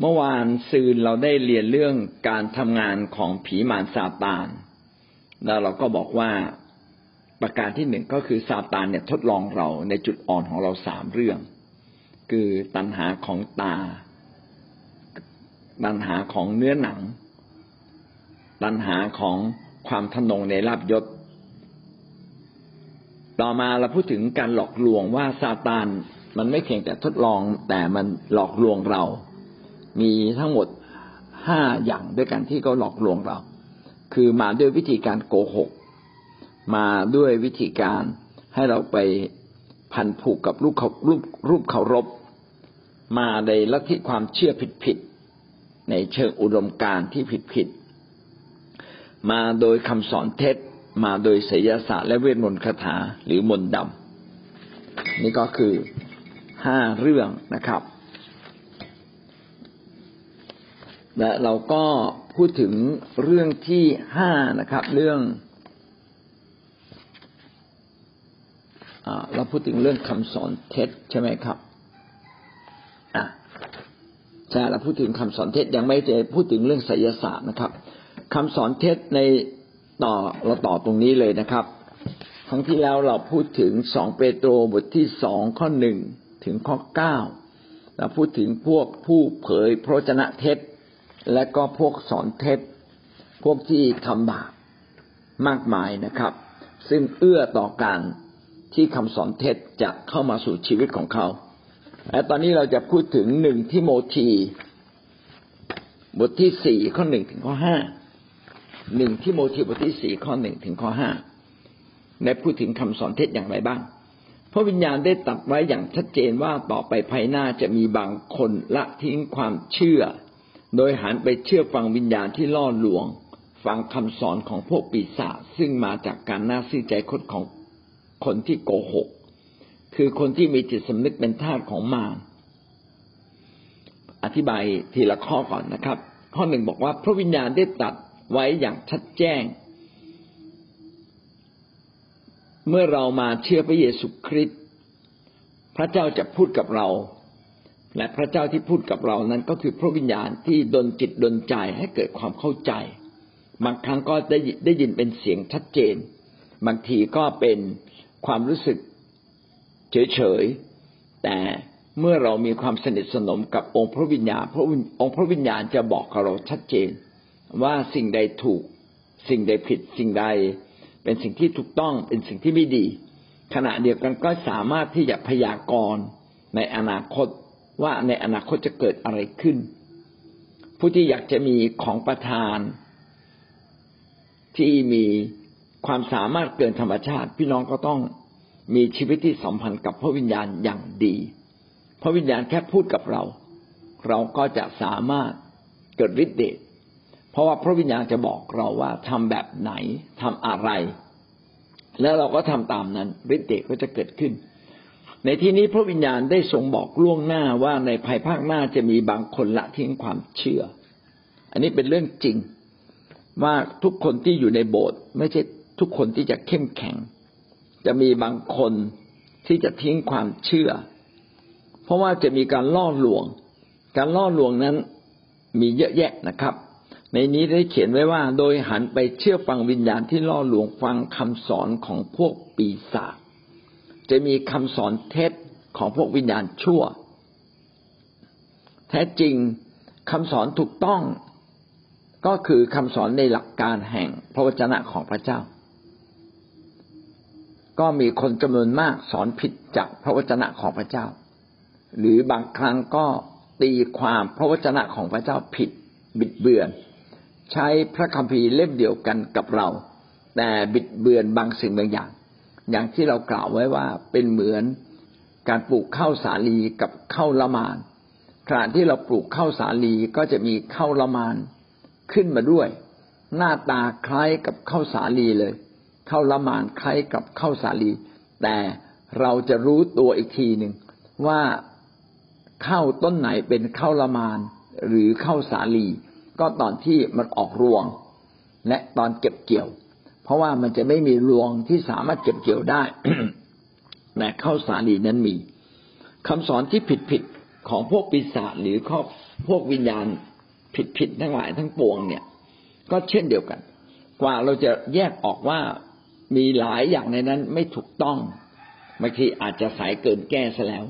เมื่อวานซืนเราได้เรียนเรื่องการทำงานของผีมารซาตาน แล้วเราก็บอกว่าประการที่หนึ่งก็คือซาตานเนี่ยทดลองเราในจุดอ่อนของเราสามเรื่อง คือตัณหาของตา ตัณหาของเนื้อหนัง ตัณหาของความทนงในลาบยศ ต่อมาเราพูดถึงการหลอกลวงว่าซาตานมันไม่เพียงแต่ทดลองแต่มันหลอกลวงเรา มีทั้งหมดห้าอย่างด้วยกันที่เขาหลอกลวงเรา คือมาด้วยวิธีการโกหก มาด้วยวิธีการให้เราไปพันผูกกับรูปเขารูปรูปเคารพ มาในลัทธิความเชื่อผิดผิดในเชิงอุดมการที่ผิดผิดมาโดยคำสอนเท็จ มาโดยศิลศาสตร์และเวทมนต์คาถาหรือมนต์ดำนี่ก็คือห้าเรื่องนะครับ และเราก็พูดถึงเรื่องที่ห้านะครับ เรื่องอเราพูดถึงเรื่องคำสอนเท็จใช่ไหมครับอะใช่เราพูดถึงคำสอนเท็จยังไม่ได้พูดถึงเรื่องไสยศาสตร์นะครับคำสอนเท็จในต่อเราต่อตรงนี้เลยนะครับ ครั้งที่แล้วเราพูดถึงสองเปโตรบทที่สองข้อหนึ่งถึงข้อเก้าเราพูดถึงพวกผู้เผยพระชนะเท็จ และก็พวกสอนเท็จพวกที่ทำบาปมากมายนะครับ ซึ่งเอื้อต่อการที่คำสอนเท็จจะเข้ามาสู่ชีวิตของเขาและตอนนี้เราจะพูดถึงหนึ่งที่โมทีบทที่สี่ข้อหนึ่งถึงข้อห้าหนึ่งที่โมทีบทที่สี่ข้อหนึ่งถึงข้อห้าในพูดถึงคำสอนเท็จอย่างไรบ้าง พระวิญญาณได้ตัดไว้อย่างชัดเจนว่าต่อไปภายหน้าจะมีบางคนละทิ้งความเชื่อ โดยหันไปเชื่อฟังวิญญาณที่ล่อลวง ฟังคำสอนของพวกปีศาจซึ่งมาจากการน่าซื่อใจคดของคนที่โกหก คือคนที่มีจิตสำนึกเป็นทาสของมารอธิบายทีละข้อก่อนนะครับ ข้อหนึ่งบอกว่าพระวิญญาณได้ตัดไว้อย่างชัดแจ้ง เมื่อเรามาเชื่อพระเยซูคริสต์พระเจ้าจะพูดกับเรา และพระเจ้าที่พูดกับเรานั้นก็คือพระวิญญาณที่ดนจิตดนใจให้เกิดความเข้าใจ บางครั้งก็ได้ได้ยินเป็นเสียงชัดเจน บางทีก็เป็นความรู้สึกเฉยๆแต่เมื่อเรามีความสนิทสนมกับองค์พระวิญญาณพระองค์พระวิญญาณจะบอกกับเราชัดเจน ว่าสิ่งใดถูก สิ่งใดผิด สิ่งใด เป็นสิ่งที่ถูกต้องเป็นสิ่งที่ไม่ดี ขณะเดียวกันก็สามารถที่จะพยากรณ์ในอนาคต ว่าในอนาคตจะเกิดอะไรขึ้น ผู้ที่อยากจะมีของประทาน ที่มีความสามารถเกินธรรมชาติ พี่น้องก็ต้องมีชีวิตที่สัมพันธ์กับพระวิญญาณอย่างดี พระวิญญาณแค่พูดกับเรา เราก็จะสามารถเกิดฤทธิ์เดชเพราะว่าพระวิญญาณจะบอกเราว่าทำแบบไหนทำอะไร แล้วเราก็ทำตามนั้นฤทธิ์เดชก็จะเกิดขึ้น ในที่นี้พระวิญญาณได้ทรงบอกล่วงหน้าว่าในภายภาคหน้าจะมีบางคนละทิ้งความเชื่อ อันนี้เป็นเรื่องจริง ว่าทุกคนที่อยู่ในโบสถ์ไม่ใช่ทุกคนที่จะเข้มแข็ง จะมีบางคนที่จะทิ้งความเชื่อ เพราะว่าจะมีการล่อลวง การล่อลวงนั้นมีเยอะแยะนะครับ ในนี้ได้เขียนไว้ว่า โดยหันไปเชื่อฟังวิญญาณที่ล่อลวงฟังคำสอนของพวกปีศาจ จะมีคำสอนเท็จของพวกวิญญาณชั่ว แท้จริงคำสอนถูกต้องก็คือคำสอนในหลักการแห่งพระวจนะของพระเจ้า ก็มีคนจำนวนมากสอนผิดจากพระวจนะของพระเจ้า หรือบางครั้งก็ตีความพระวจนะของพระเจ้าผิดบิดเบือน ใช้พระคัมภีร์เล่มเดียวกันกับเรา แต่บิดเบือนบางสิ่งบางอย่าง อย่างที่เรากล่าวไว้ว่าเป็นเหมือนการปลูกข้าวสาลีกับข้าวละมานขณะที่เราปลูกข้าวสาลีก็จะมีข้าวละมานขึ้นมาด้วย หน้าตาคล้ายกับข้าวสาลีเลยข้าวละมานคล้ายกับข้าวสาลี แต่เราจะรู้ตัวอีกทีหนึ่งว่าข้าวต้นไหนเป็นข้าวละมาน หรือข้าวสาลี ก็ตอนที่มันออกรวง และตอนเก็บเกี่ยว เพราะว่ามันจะไม่มีรวงที่สามารถเก็บเกี่ยวได้ แต่ข้าวสาลีนั้นมีคำสอนที่ผิดผิดของพวกปีศาจหรือข้อพวกวิญญาณผิดๆทั้งหลายทั้งปวงเนี่ย ก็เช่นเดียวกัน กว่าเราจะแยกออกว่ามีหลายอย่างในนั้นไม่ถูกต้องบางทีอาจจะสายเกินแก้ซะแล้ว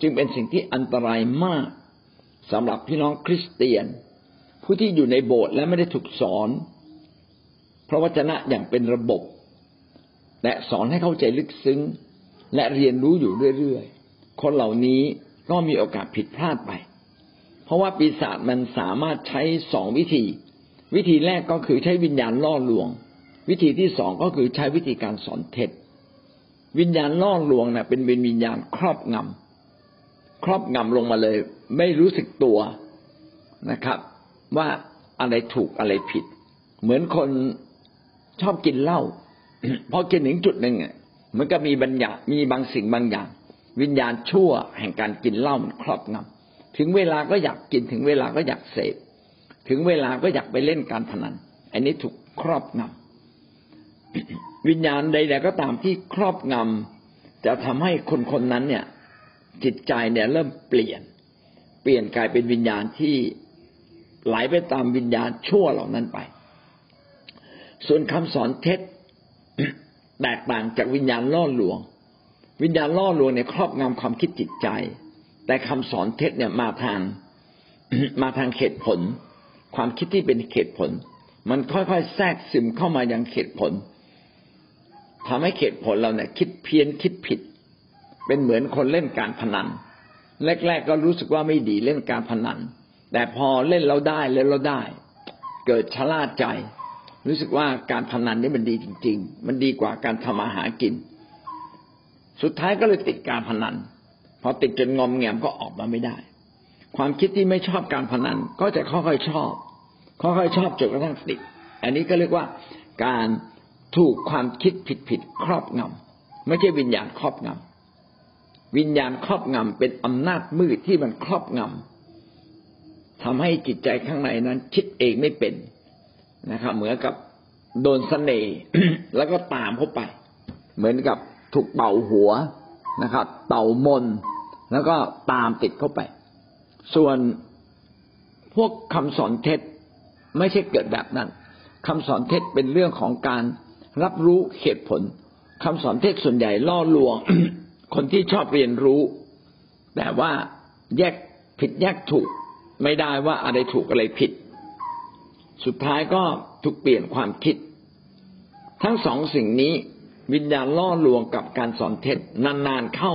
จึงเป็นสิ่งที่อันตรายมากสำหรับพี่น้องคริสเตียน ผู้ที่อยู่ในโบสถ์และไม่ได้ถูกสอน พระวจนะอย่างเป็นระบบ และสอนให้เข้าใจลึกซึ้ง และเรียนรู้อยู่เรื่อยๆ คนเหล่านี้ก็มีโอกาสผิดพลาดไป เพราะว่าปีศาจมันสามารถใช้สองวิธี วิธีแรกก็คือใช้วิญญาณล่อลวง วิธีที่สองก็คือใช้วิธีการสอนเท็จ วิญญาณล่อลวงนะ่ะเป็นวิญญาณครอบงำครอบงำลงมาเลย ไม่รู้สึกตัวนะครับ ว่าอะไรถูกอะไรผิด เหมือนคน ชอบกินเหล้าพอกินถึงจุดหนึ่งมันก็มีบัญญัติมีบางสิ่งบางอย่าง วิญญาณชั่วแห่งการกินเหล้ามันครอบงำถึงเวลาก็อยากกินถึงเวลาก็อยากเสพถึงเวลาก็อยากไปเล่นการพนัน อันนี้ถูกครอบงำวิญญาณใดๆก็ตามที่ครอบงำจะทำให้คนคนนั้นเนี่ย จิตใจเนี่ยเริ่มเปลี่ยน เปลี่ยนกลายเป็นวิญญาณที่ไหลไปตามวิญญาณชั่วเหล่านั้นไป ส่วนคำสอนเท็จแตกต่างจากวิญญาณล่อลวง วิญญาณล่อลวงในครอบงำความคิดจิตใจ แต่คำสอนเท็จเนี่ยมาทางมาทางเหตุผล ความคิดที่เป็นเหตุผล มันค่อยๆแทรกซึมเข้ามาอย่างเหตุผลทำให้เหตุผลเราเนี่ยคิดเพี้ยนคิดผิด เป็นเหมือนคนเล่นการพนันแรก ๆ ก็รู้สึกว่าไม่ดีเล่นการพนัน แต่พอเล่นเราได้เล่นเราได้ เกิดชะล่าใจ รู้สึกว่าการพนันนี่มันดีจริง ๆ มันดีกว่าการทำอาหากิน สุดท้ายก็เลยติดการพนัน พอติดจนงอมแงมก็ออกมาไม่ได้ ความคิดที่ไม่ชอบการพนันก็จะค่อยๆชอบ ค่อยๆชอบจนกระทั่งติด อันนี้ก็เรียกว่าการถูกความคิดผิดๆครอบงำไม่ใช่วิญญาณครอบงำวิญญาณครอบงำเป็นอำนาจมืดที่มันครอบงำทำให้จิตใจข้างในนั้นคิดเองไม่เป็น นะครับ เหมือนกับโดนสเสน่ห์แล้วก็ตามเข้าไป เหมือนกับถูกเป่าหัวนะครับ เป่ามน แล้วก็ตามติดเข้าไป ส่วนพวกคำสอนเท็จไม่ใช่เกิดแบบนั้นคำสอนเท็จเป็นเรื่องของการรับรู้เหตุผลคำสอนเท็จส่วนใหญ่ล่อลวง คนที่ชอบเรียนรู้ แต่ว่าแยกผิดแยกถูกไม่ได้ว่าอะไรถูกอะไรผิด สุดท้ายก็ถูกเปลี่ยนความคิด ทั้งสองสิ่งนี้วิญญาณล่อลวงกับการสอนเท็จนานๆเข้า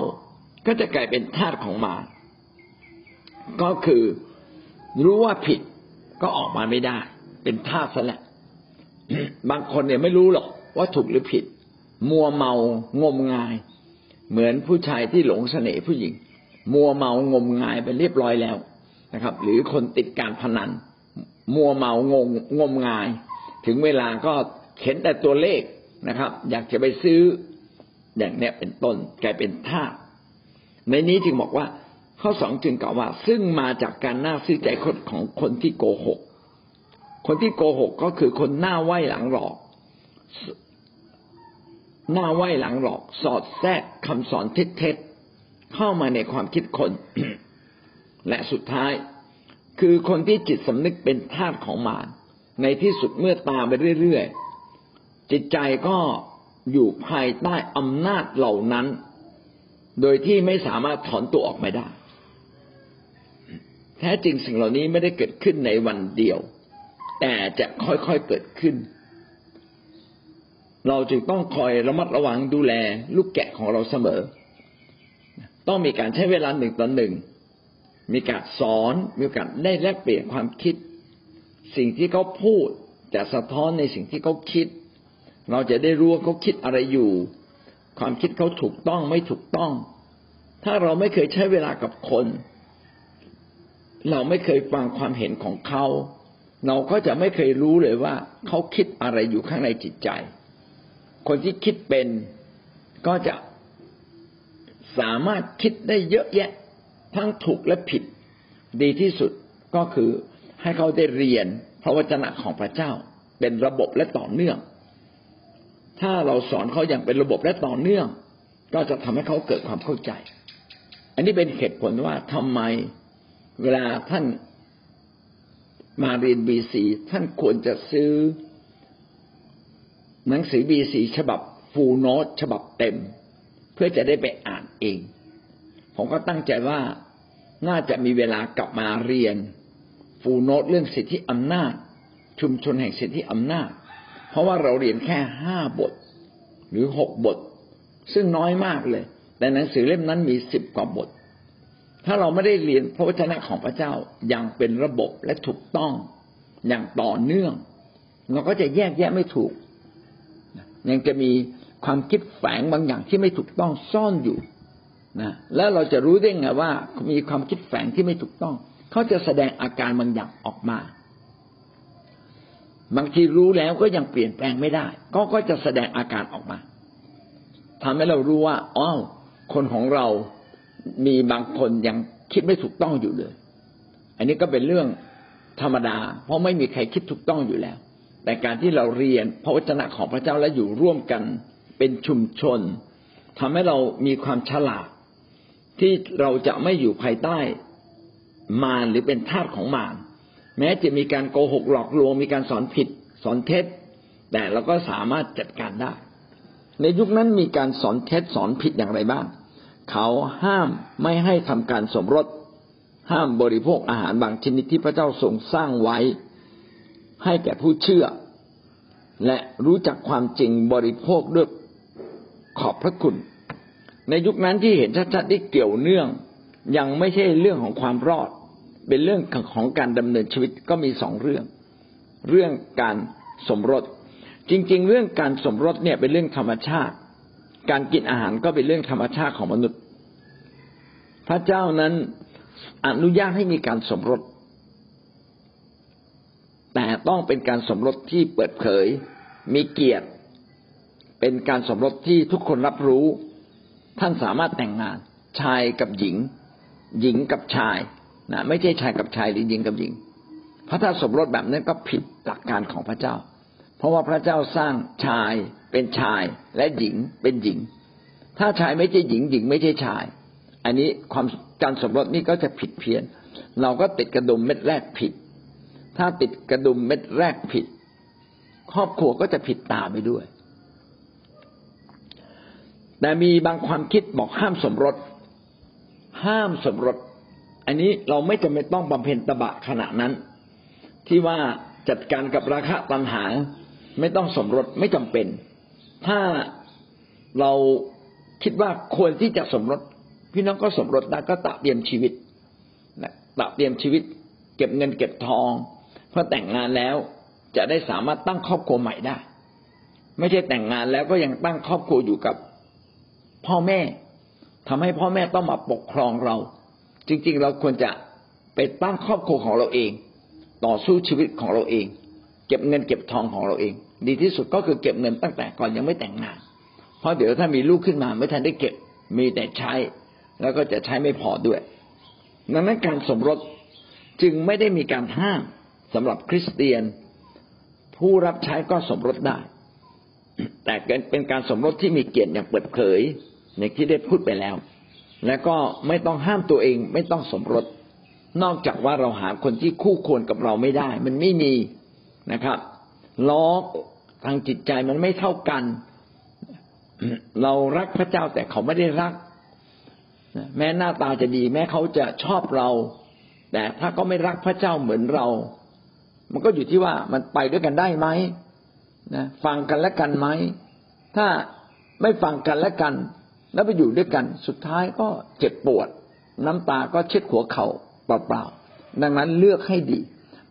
ก็จะกลายเป็นทาสของมาก็คือรู้ว่าผิดก็ออกมาไม่ได้ เป็นทาสซะแหละบางคนเนี่ยไม่รู้หรอกว่าถูกหรือผิด มัวเมางมงาย เหมือนผู้ชายที่หลงเสน่ห์ผู้หญิง มัวเมางมงายไปเรียบร้อยแล้วนะครับ หรือคนติดการพนัน มัวเมางงงมงาย ถึงเวลาก็เห็นแต่ตัวเลขนะครับ อยากจะไปซื้ออย่างเนี้ยเป็นต้นกลายเป็นท่าในนี้จึงบอกว่าข้อสองจึงกล่าวว่า ซึ่งมาจากการหน้าซื้อใจคนของคนที่โกหก คนที่โกหกก็คือคนหน้าไหวหลังหลอก หน้าไหวหลังหลอก สอดแทรกคำสอนเท็จๆเข้ามาในความคิดคน และสุดท้าย คือคนที่จิตสำนึกเป็นทาสของมารในที่สุดเมื่อตามไปเรื่อยๆจิตใจก็อยู่ภายใต้อำนาจเหล่านั้น โดยที่ไม่สามารถถอนตัวออกมาได้ แท้จริงสิ่งเหล่านี้ไม่ได้เกิดขึ้นในวันเดียว แต่จะค่อยๆเกิดขึ้น เราจึงต้องคอยระมัดระวังดูแล ลูกแกะของเราเสมอ ต้องมีการใช้เวลาหนึ่งต่อหนึ่ง มีการสอนมีการได้แลกเปลี่ยนความคิด สิ่งที่เขาพูดจะสะท้อนในสิ่งที่เขาคิด เราจะได้รู้ว่าเขาคิดอะไรอยู่ ความคิดเขาถูกต้องไม่ถูกต้อง ถ้าเราไม่เคยใช้เวลากับคน เราไม่เคยฟังความเห็นของเขา เราก็จะไม่เคยรู้เลยว่าเขาคิดอะไรอยู่ข้างในจิตใจ คนที่คิดเป็นก็จะสามารถคิดได้เยอะแยะ ทั้งถูกและผิด ดีที่สุดก็คือให้เขาได้เรียนพระวจนะของพระเจ้า เป็นระบบและต่อเนื่อง ถ้าเราสอนเขาอย่างเป็นระบบและต่อเนื่อง ก็จะทำให้เขาเกิดความเข้าใจ อันนี้เป็นเหตุผลว่าทำไมเวลาท่านมาเรียนบีซีท่านควรจะซื้อ หนังสือบีซีฉบับฟูลโนตฉบับเต็ม เพื่อจะได้ไปอ่านเอง ผมก็ตั้งใจว่าน่าจะมีเวลากลับมาเรียน ฟูโนตเรื่องสิทธิอำนาจ ชุมชนแห่งสิทธิอำนาจ เพราะว่าเราเรียนแค่ห้าบท หรือหกบท ซึ่งน้อยมากเลย แต่หนังสือเล่มนั้นมีสิบกว่าบท ถ้าเราไม่ได้เรียนพระวจนะของพระเจ้าอย่างเป็นระบบและถูกต้องอย่างต่อเนื่อง เราก็จะแยกแยะไม่ถูกยังจะมีความคิดแฝงบางอย่างที่ไม่ถูกต้องซ่อนอยู่ นะแล้วเราจะรู้ได้ไงว่ามีความคิดแฝงที่ไม่ถูกต้อง เขาจะแสดงอาการบางอย่างออกมา บางทีรู้แล้วก็ยังเปลี่ยนแปลงไม่ได้ ก็ก็จะแสดงอาการออกมาทำให้เรารู้ว่าอ้าวคนของเรามีบางคนยังคิดไม่ถูกต้องอยู่เลย อันนี้ก็เป็นเรื่องธรรมดา เพราะไม่มีใครคิดถูกต้องอยู่แล้ว แต่การที่เราเรียนพระวจนะของพระเจ้าและอยู่ร่วมกันเป็นชุมชนทำให้เรามีความฉลาด ที่เราจะไม่อยู่ภายใต้มารหรือเป็นทาสของมารแม้จะมีการโกหกหลอกลวงมีการสอนผิด สอนเท็จ แต่เราก็สามารถจัดการได้ ในยุคนั้นมีการสอนเท็จสอนผิดอย่างไรบ้าง เขาห้ามไม่ให้ทำการสมรส ห้ามบริโภคอาหารบางชนิดที่พระเจ้าทรงสร้างไว้ ให้แก่ผู้เชื่อ และรู้จักความจริงบริโภคด้วยขอบพระคุณ ในยุคนั้นที่เห็นชัดๆที่เกี่ยวเนื่อง ยังไม่ใช่เรื่องของความรอด เป็นเรื่องของการดำเนินชีวิตก็มีสองเรื่อง เรื่องการสมรส จริง ๆ เรื่องการสมรสเนี่ยเป็นเรื่องธรรมชาติ การกินอาหารก็เป็นเรื่องธรรมชาติของมนุษย์ พระเจ้านั้นอนุญาตให้มีการสมรส แต่ต้องเป็นการสมรสที่เปิดเผย มีเกียรติ เป็นการสมรสที่ทุกคนรับรู้ ท่านสามารถแต่งงาน ชายกับหญิง หญิงกับชายนะไม่ใช่ชายกับชายหรือหญิงกับหญิง เพราะถ้าสมรสแบบนั้นก็ผิดหลักการของพระเจ้า เพราะว่าพระเจ้าสร้างชายเป็นชายและหญิงเป็นหญิง ถ้าชายไม่ใช่หญิงหญิงไม่ใช่ชาย อันนี้ความการสมรสนี่ก็จะผิดเพี้ยน เราก็ติดกระดุมเม็ดแรกผิด ถ้าติดกระดุมเม็ดแรกผิด ครอบครัวก็จะผิดตามไปด้วย แต่มีบางความคิดบอกห้ามสมรส ห้ามสมรส อันนี้เราไม่จำเป็นต้องบำเพ็ญตบะขณะนั้น ที่ว่าจัดการกับราคะตัณหา ไม่ต้องสมรสไม่จำเป็น ถ้าเราคิดว่าควรที่จะสมรส พี่น้องก็สมรสได้ก็ตะเตรียมชีวิตตะเตรียมชีวิต เก็บเงินเก็บทองเพื่อแต่งงานแล้วจะได้สามารถตั้งครอบครัวใหม่ได้ ไม่ใช่แต่งงานแล้วก็ยังตั้งครอบครัวอยู่กับ พ่อแม่ทำให้พ่อแม่ต้องมาปกครองเรา จริงๆ เราควรจะไปตั้งครอบครัวของเราเอง ต่อสู้ชีวิตของเราเอง เก็บเงินเก็บทองของเราเอง ดีที่สุดก็คือเก็บเงินตั้งแต่ก่อนยังไม่แต่งงาน เพราะเดี๋ยวถ้ามีลูกขึ้นมาไม่ทันได้เก็บมีแต่ใช้ แล้วก็จะใช้ไม่พอด้วย ดังนั้นการสมรสจึงไม่ได้มีการห้ามสำหรับคริสเตียน ผู้รับใช้ก็สมรสได้ แต่เป็นการสมรสที่มีเกียรติอย่างเปิดเผย อย่างที่ได้พูดไปแล้ว และก็ไม่ต้องห้ามตัวเองไม่ต้องสมรส นอกจากว่าเราหาคนที่คู่ควรกับเราไม่ได้ มันไม่มีนะครับล้อทางจิตใจมันไม่เท่ากัน เรารักพระเจ้าแต่เขาไม่ได้รัก แม้หน้าตาจะดี แม้เขาจะชอบเรา แต่ถ้าก็ไม่รักพระเจ้าเหมือนเรา มันก็อยู่ที่ว่ามันไปด้วยกันได้ไหมนะฟังกันและกันไหม ถ้าไม่ฟังกันและกัน แล้วไปอยู่ด้วยกัน สุดท้ายก็เจ็บปวด น้ำตาก็เช็ดหัวเขาเปล่าๆดังนั้นเลือกให้ดี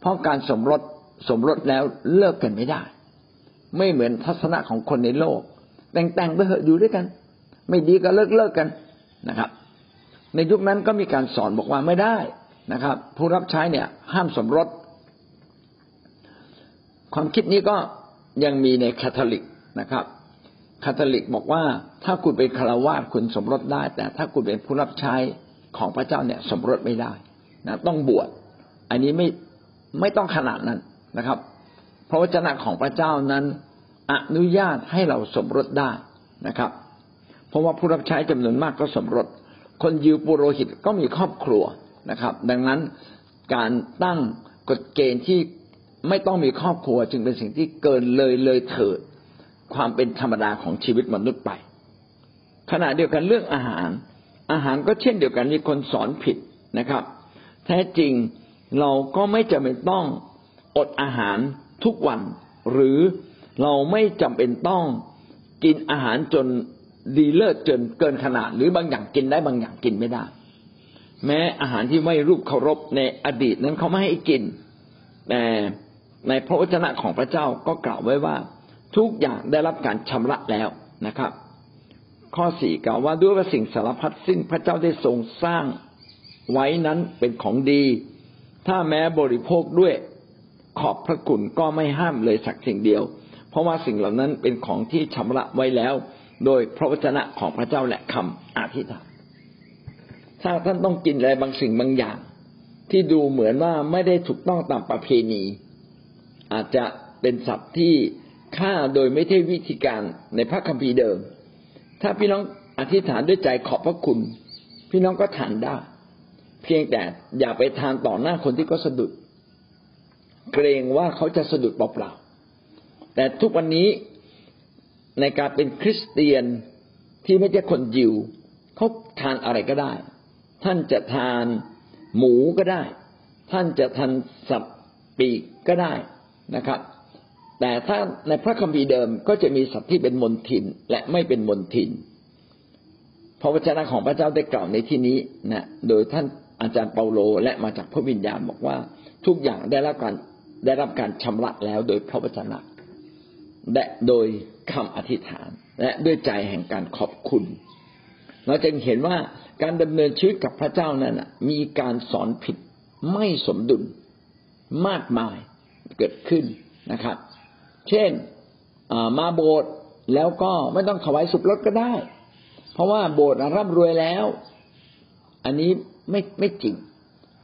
เพราะการสมรสสมรสแล้วเลิกกันไม่ได้ ไม่เหมือนทัศนะของคนในโลก แต่งๆไปเหอะอยู่ด้วยกัน ไม่ดีก็เลิกเลิกกันนะครับ ในยุคนั้นก็มีการสอนบอกว่าไม่ได้นะครับ ผู้รับใช้เนี่ย ห้ามสมรส ความคิดนี้ก็ยังมีในคาทอลิกนะครับ คาทอลิกบอกว่าถ้าคุณเป็นคารวาสคุณสมรสได้ แต่ถ้าคุณเป็นผู้รับใช้ของพระเจ้าเนี่ย สมรสไม่ได้นะต้องบวชอันนี้ไม่ไม่ต้องขนาดนั้นนะครับ เพราะวจนะของพระเจ้านั้น อนุญาตให้เราสมรสได้นะครับ เพราะว่าผู้รับใช้จำนวนมากก็สมรส คนยิวปุโรหิตก็มีครอบครัวนะครับ ดังนั้นการตั้งกฎเกณฑ์ที่ไม่ต้องมีครอบครัวจึงเป็นสิ่งที่เกินเลยเลยเถิด ความเป็นธรรมดาของชีวิตมนุษย์ไป ขณะเดียวกันเรื่องอาหาร อาหารก็เช่นเดียวกันมีคนสอนผิดนะครับ แท้จริงเราก็ไม่จำเป็นต้องอดอาหารทุกวัน หรือเราไม่จำเป็นต้องกินอาหารจนดีเลิศจนเกินขนาด หรือบางอย่างกินได้บางอย่างกินไม่ได้ แม้อาหารที่ไม่รูปเคารพในอดีตนั้นเขาไม่ให้กินแต่ในพระวจนะของพระเจ้าก็กล่าวไว้ว่า ทุกอย่างได้รับการชำระแล้วนะครับ ข้อสี่กล่าวว่าด้วยว่าสิ่งสารพัดซึ่งพระเจ้าได้ทรงสร้างไว้นั้นเป็นของดี ถ้าแม้บริโภคด้วยขอบพระคุณก็ไม่ห้ามเลยสักสิ่งเดียว เพราะว่าสิ่งเหล่านั้นเป็นของที่ชำระไว้แล้ว โดยพระวจนะของพระเจ้าและคำอธิษฐานถ้าท่านต้องกินอะไรบางสิ่งบางอย่าง ที่ดูเหมือนว่าไม่ได้ถูกต้องตามประเพณี อาจจะเป็นสัตว์ที่ ฆ่าโดยไม่ใช่วิธีการในพระคัมภีร์เดิม ถ้าพี่น้องอธิษฐานด้วยใจขอบพระคุณ พี่น้องก็ทานได้ เพียงแต่อย่าไปทานต่อหน้าคนที่เขาสะดุด เกรงว่าเขาจะสะดุดเปล่าๆแต่ทุกวันนี้ในการเป็นคริสเตียนที่ไม่ใช่คนยิวเขาทานอะไรก็ได้ ท่านจะทานหมูก็ได้ ท่านจะทานสัตว์ปีกก็ได้นะครับ แต่ถ้าในพระคัมภีร์เดิมก็จะมีสัตว์ที่เป็นมนทินและไม่เป็นมนทิน พระวจนะของพระเจ้าได้กล่าวในที่นี้นะโดยท่านอาจารย์เปาโลและมาจากพระวิญญาณบอกว่าทุกอย่างได้รับการได้รับการชำระแล้วโดยพระวจนะและโดยคำอธิษฐานและด้วยใจแห่งการขอบคุณ เราจึงเห็นว่าการดำเนินชีวิตกับพระเจ้านั้นมีการสอนผิดไม่สมดุลมากมายเกิดขึ้นนะครับ เช่นมาโบสถ์แล้วก็ไม่ต้องถวายสุปรสก็ได้ เพราะว่าโบสถ์ร่ำรวยแล้ว อันนี้ไม่ไม่จริง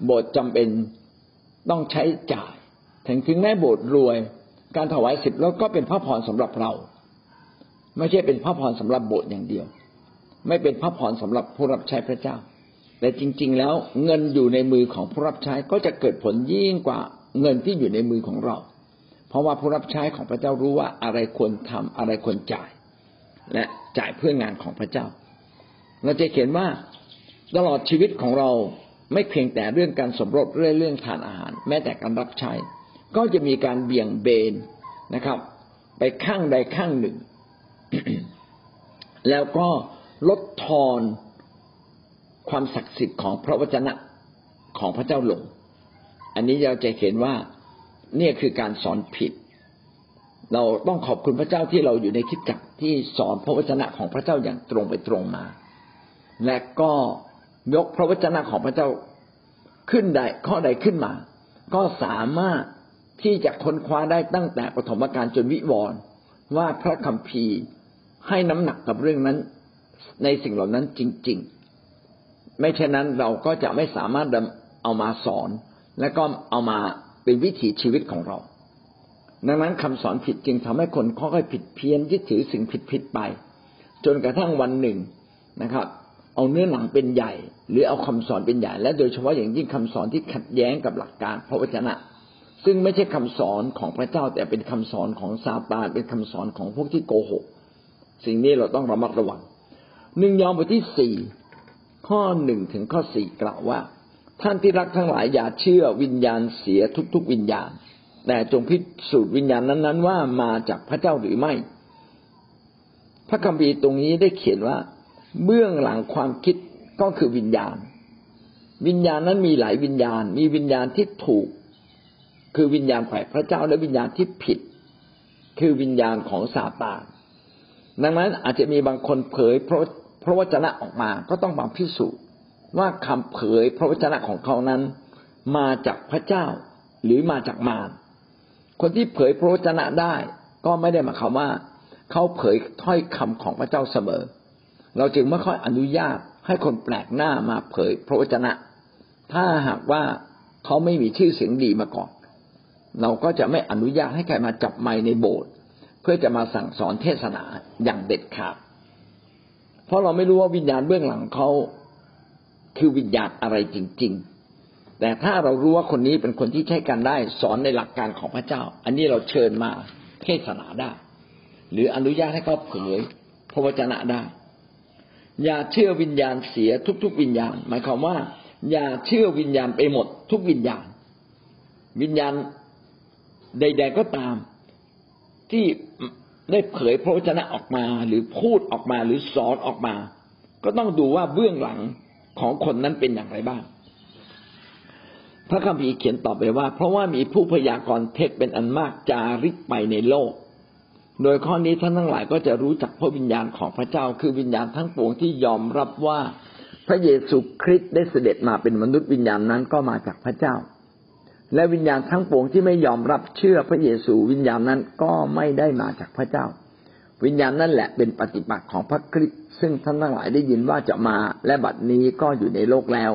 โบสถ์จำเป็นต้องใช้จ่าย ถึงถึงแม้โบสถ์รวย การถวายสิบแล้วก็เป็นพระพรสำหรับเรา ไม่ใช่เป็นพระพรสำหรับโบสถ์อย่างเดียว ไม่เป็นพระพรสำหรับผู้รับใช้พระเจ้า แต่จริง ๆ แล้วเงินอยู่ในมือของผู้รับใช้ก็จะเกิดผลยิ่งกว่าเงินที่อยู่ในมือของเรา เพราะว่าผู้รับใช้ของพระเจ้ารู้ว่าอะไรควรทำอะไรควรจ่าย และจ่ายเพื่องานของพระเจ้า เราจะเห็นว่าตลอดชีวิตของเราไม่เพียงแต่เรื่องการสมรสเรื่องเรื่องทานอาหาร แม้แต่การรับใช้ ก็จะมีการเบี่ยงเบนนะครับ ไปข้างใดข้างหนึ่ง แล้วก็ลดทอนความศักดิ์สิทธิ์ของพระวจนะของพระเจ้าลง อันนี้เราจะเห็นว่า นี่คือการสอนผิด เราต้องขอบคุณพระเจ้าที่เราอยู่ในคิดจักที่สอนพระวจนะของพระเจ้าอย่างตรงไปตรงมา และก็ยกพระวจนะของพระเจ้าขึ้นใดข้อใดขึ้นมา ก็สามารถที่จะค้นคว้าได้ตั้งแต่ปฐมกาลจนวิวรณ์ว่าพระคัมภีร์ให้น้ำหนักกับเรื่องนั้น ในสิ่งเหล่านั้นจริง ๆ ไม่เช่นนั้นเราก็จะไม่สามารถเอามาสอน และก็เอามา เป็นวิถีชีวิตของเรา ดังนั้นคำสอนผิดจึงทำให้คนค่อยๆผิดเพี้ยนยึดถือสิ่งผิดๆไป จนกระทั่งวันหนึ่งนะครับ เอาเนื้อหนังเป็นใหญ่ หรือเอาคำสอนเป็นใหญ่ และโดยเฉพาะอย่างยิ่งคำสอนที่ขัดแย้งกับหลักการพระวจนะ ซึ่งไม่ใช่คำสอนของพระเจ้าแต่เป็นคำสอนของซาตานเป็นคำสอนของพวกที่โกหก สิ่งนี้เราต้องระมัดระวังหนึ่งยอห์นบทที่สี่ข้อหนึ่งถึงข้อสี่กล่าวว่า ท่านที่รักทั้งหลายอย่าเชื่อวิญญาณเสียทุกๆวิญญาณ แต่จงพิสูจน์วิญญาณนั้นๆ ว่ามาจากพระเจ้าหรือไม่ พระคัมภีร์ตรงนี้ได้เขียนว่า เบื้องหลังความคิดก็คือวิญญาณ วิญญาณนั้นมีหลายวิญญาณ มีวิญญาณที่ถูก คือวิญญาณฝ่ายพระเจ้าและวิญญาณที่ผิด คือวิญญาณของซาตานดังนั้นอาจจะมีบางคนเผยพระพระวจนะออกมาก็ต้องมาพิสูจน์ ว่าคำเผยพระวจนะของเขานั้น มาจากพระเจ้าหรือมาจากมารคนที่เผยพระวจนะได้ ก็ไม่ได้หมายความว่า เขาเผยถ้อยคำของพระเจ้าเสมอ เราจึงไม่ค่อยอนุญาตให้คนแปลกหน้ามาเผยพระวจนะ ถ้าหากว่าเขาไม่มีชื่อเสียงดีมาก่อน เราก็จะไม่อนุญาตให้ใครมาจับไม้ในโบสถ์เพื่อจะมาสั่งสอนเทศนาอย่างเด็ดขาดเพราะเราไม่รู้ว่าวิญญาณเบื้องหลังเขา คือวิญญาณอะไรจริง ๆ แต่ถ้าเรารู้ว่าคนนี้เป็นคนที่ใช้การได้สอนในหลักการของพระเจ้า อันนี้เราเชิญมาเทศนาได้ หรืออนุญาตให้เขาเผยพระวจนะได้ อย่าเชื่อวิญญาณเสียทุก ๆ วิญญาณ หมายความว่า อย่าเชื่อวิญญาณไปหมด ทุกวิญญาณ วิญญาณใด ๆก็ตาม ที่ได้เผยพระวจนะออกมา หรือพูดออกมาหรือสอนออกมา ก็ต้องดูว่าเบื้องหลัง ของคนนั้นเป็นอย่างไรบ้าง พระคัมภีร์เขียนต่อไปว่า เพราะว่ามีผู้พยากรณ์เท็จเป็นอันมากจาริกไปในโลก โดยข้อนี้ท่านทั้งหลายก็จะรู้จักพระวิญญาณของพระเจ้าคือวิญญาณทั้งปวงที่ยอมรับว่าพระเยซูคริสต์ได้เสด็จมาเป็นมนุษย์วิญญาณนั้นก็มาจากพระเจ้า และวิญญาณทั้งปวงที่ไม่ยอมรับเชื่อพระเยซูวิญญาณนั้นก็ไม่ได้มาจากพระเจ้า วิญญาณนั่นแหละเป็นปฏิปักษ์ของพระคริสต์ซึ่งท่านทั้งหลายได้ยินว่าจะมาและบัดนี้ก็อยู่ในโลกแล้ว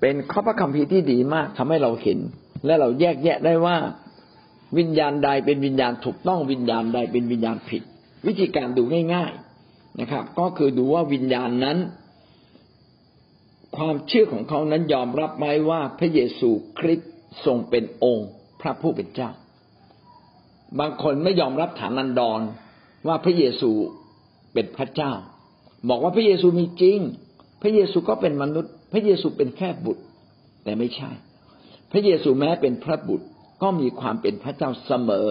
เป็นข้อพระคัมภีร์ที่ดีมากทำให้เราเห็น และเราแยกแยะได้ว่า วิญญาณใดเป็นวิญญาณถูกต้องวิญญาณใดเป็นวิญญาณผิด วิธีการดูง่ายๆนะครับ ก็คือดูว่าวิญญาณนั้น ความเชื่อของเขานั้นยอมรับไหมว่าพระเยซูคริสต์ทรงเป็นองค์พระผู้เป็นเจ้า บางคนไม่ยอมรับฐานันดรว่าพระเยซูเป็นพระเจ้า บอกว่าพระเยซูมีจริง พระเยซูก็เป็นมนุษย์ พระเยซูเป็นแค่บุตร แต่ไม่ใช่ พระเยซูแม้เป็นพระบุตรก็มีความเป็นพระเจ้าเสมอ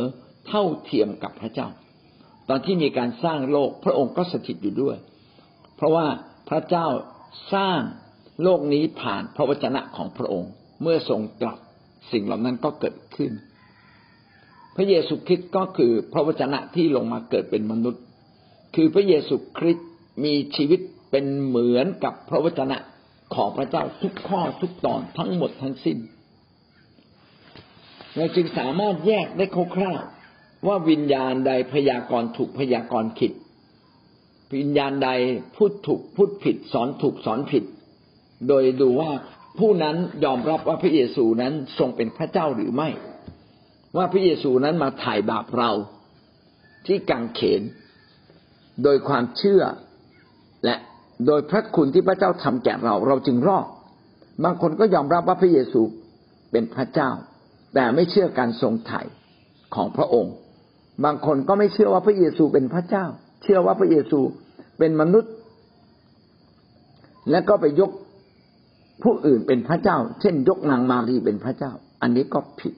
เท่าเทียมกับพระเจ้า ตอนที่มีการสร้างโลกพระองค์ก็สถิตอยู่ด้วย เพราะว่าพระเจ้าสร้างโลกนี้ผ่านพระวจนะของพระองค์ เมื่อทรงกลับสิ่งเหล่านั้นก็เกิดขึ้น พระเยซูคริสต์ก็คือพระวจนะที่ลงมาเกิดเป็นมนุษย์ คือพระเยซูคริสต์มีชีวิตเป็นเหมือนกับพระวจนะของพระเจ้าทุกข้อทุกตอนทั้งหมดทั้งสิ้น เราจึงสามารถแยกได้คร่าวๆว่าวิญญาณใดพยากรณ์ถูกพยากรณ์ผิด วิญญาณใดพูดถูกพูดผิด สอนถูกสอนผิด โดยดูว่าผู้นั้นยอมรับว่าพระเยซูนั้นทรงเป็นพระเจ้าหรือไม่ ว่าพระเยซูนั้นมาถ่ายบาปเราที่กังเขน โดยความเชื่อ และโดยพระคุณที่พระเจ้าทำแก่เรา เราจึงรอดบางคนก็ยอมรับว่าพระเยซูเป็นพระเจ้า แต่ไม่เชื่อการทรงไถ่ของพระองค์ บางคนก็ไม่เชื่อว่าพระเยซูเป็นพระเจ้า เชื่อว่าพระเยซูเป็นมนุษย์ และก็ไปยกผู้อื่นเป็นพระเจ้า เช่น ยกนางมารีเป็นพระเจ้า อันนี้ก็ผิด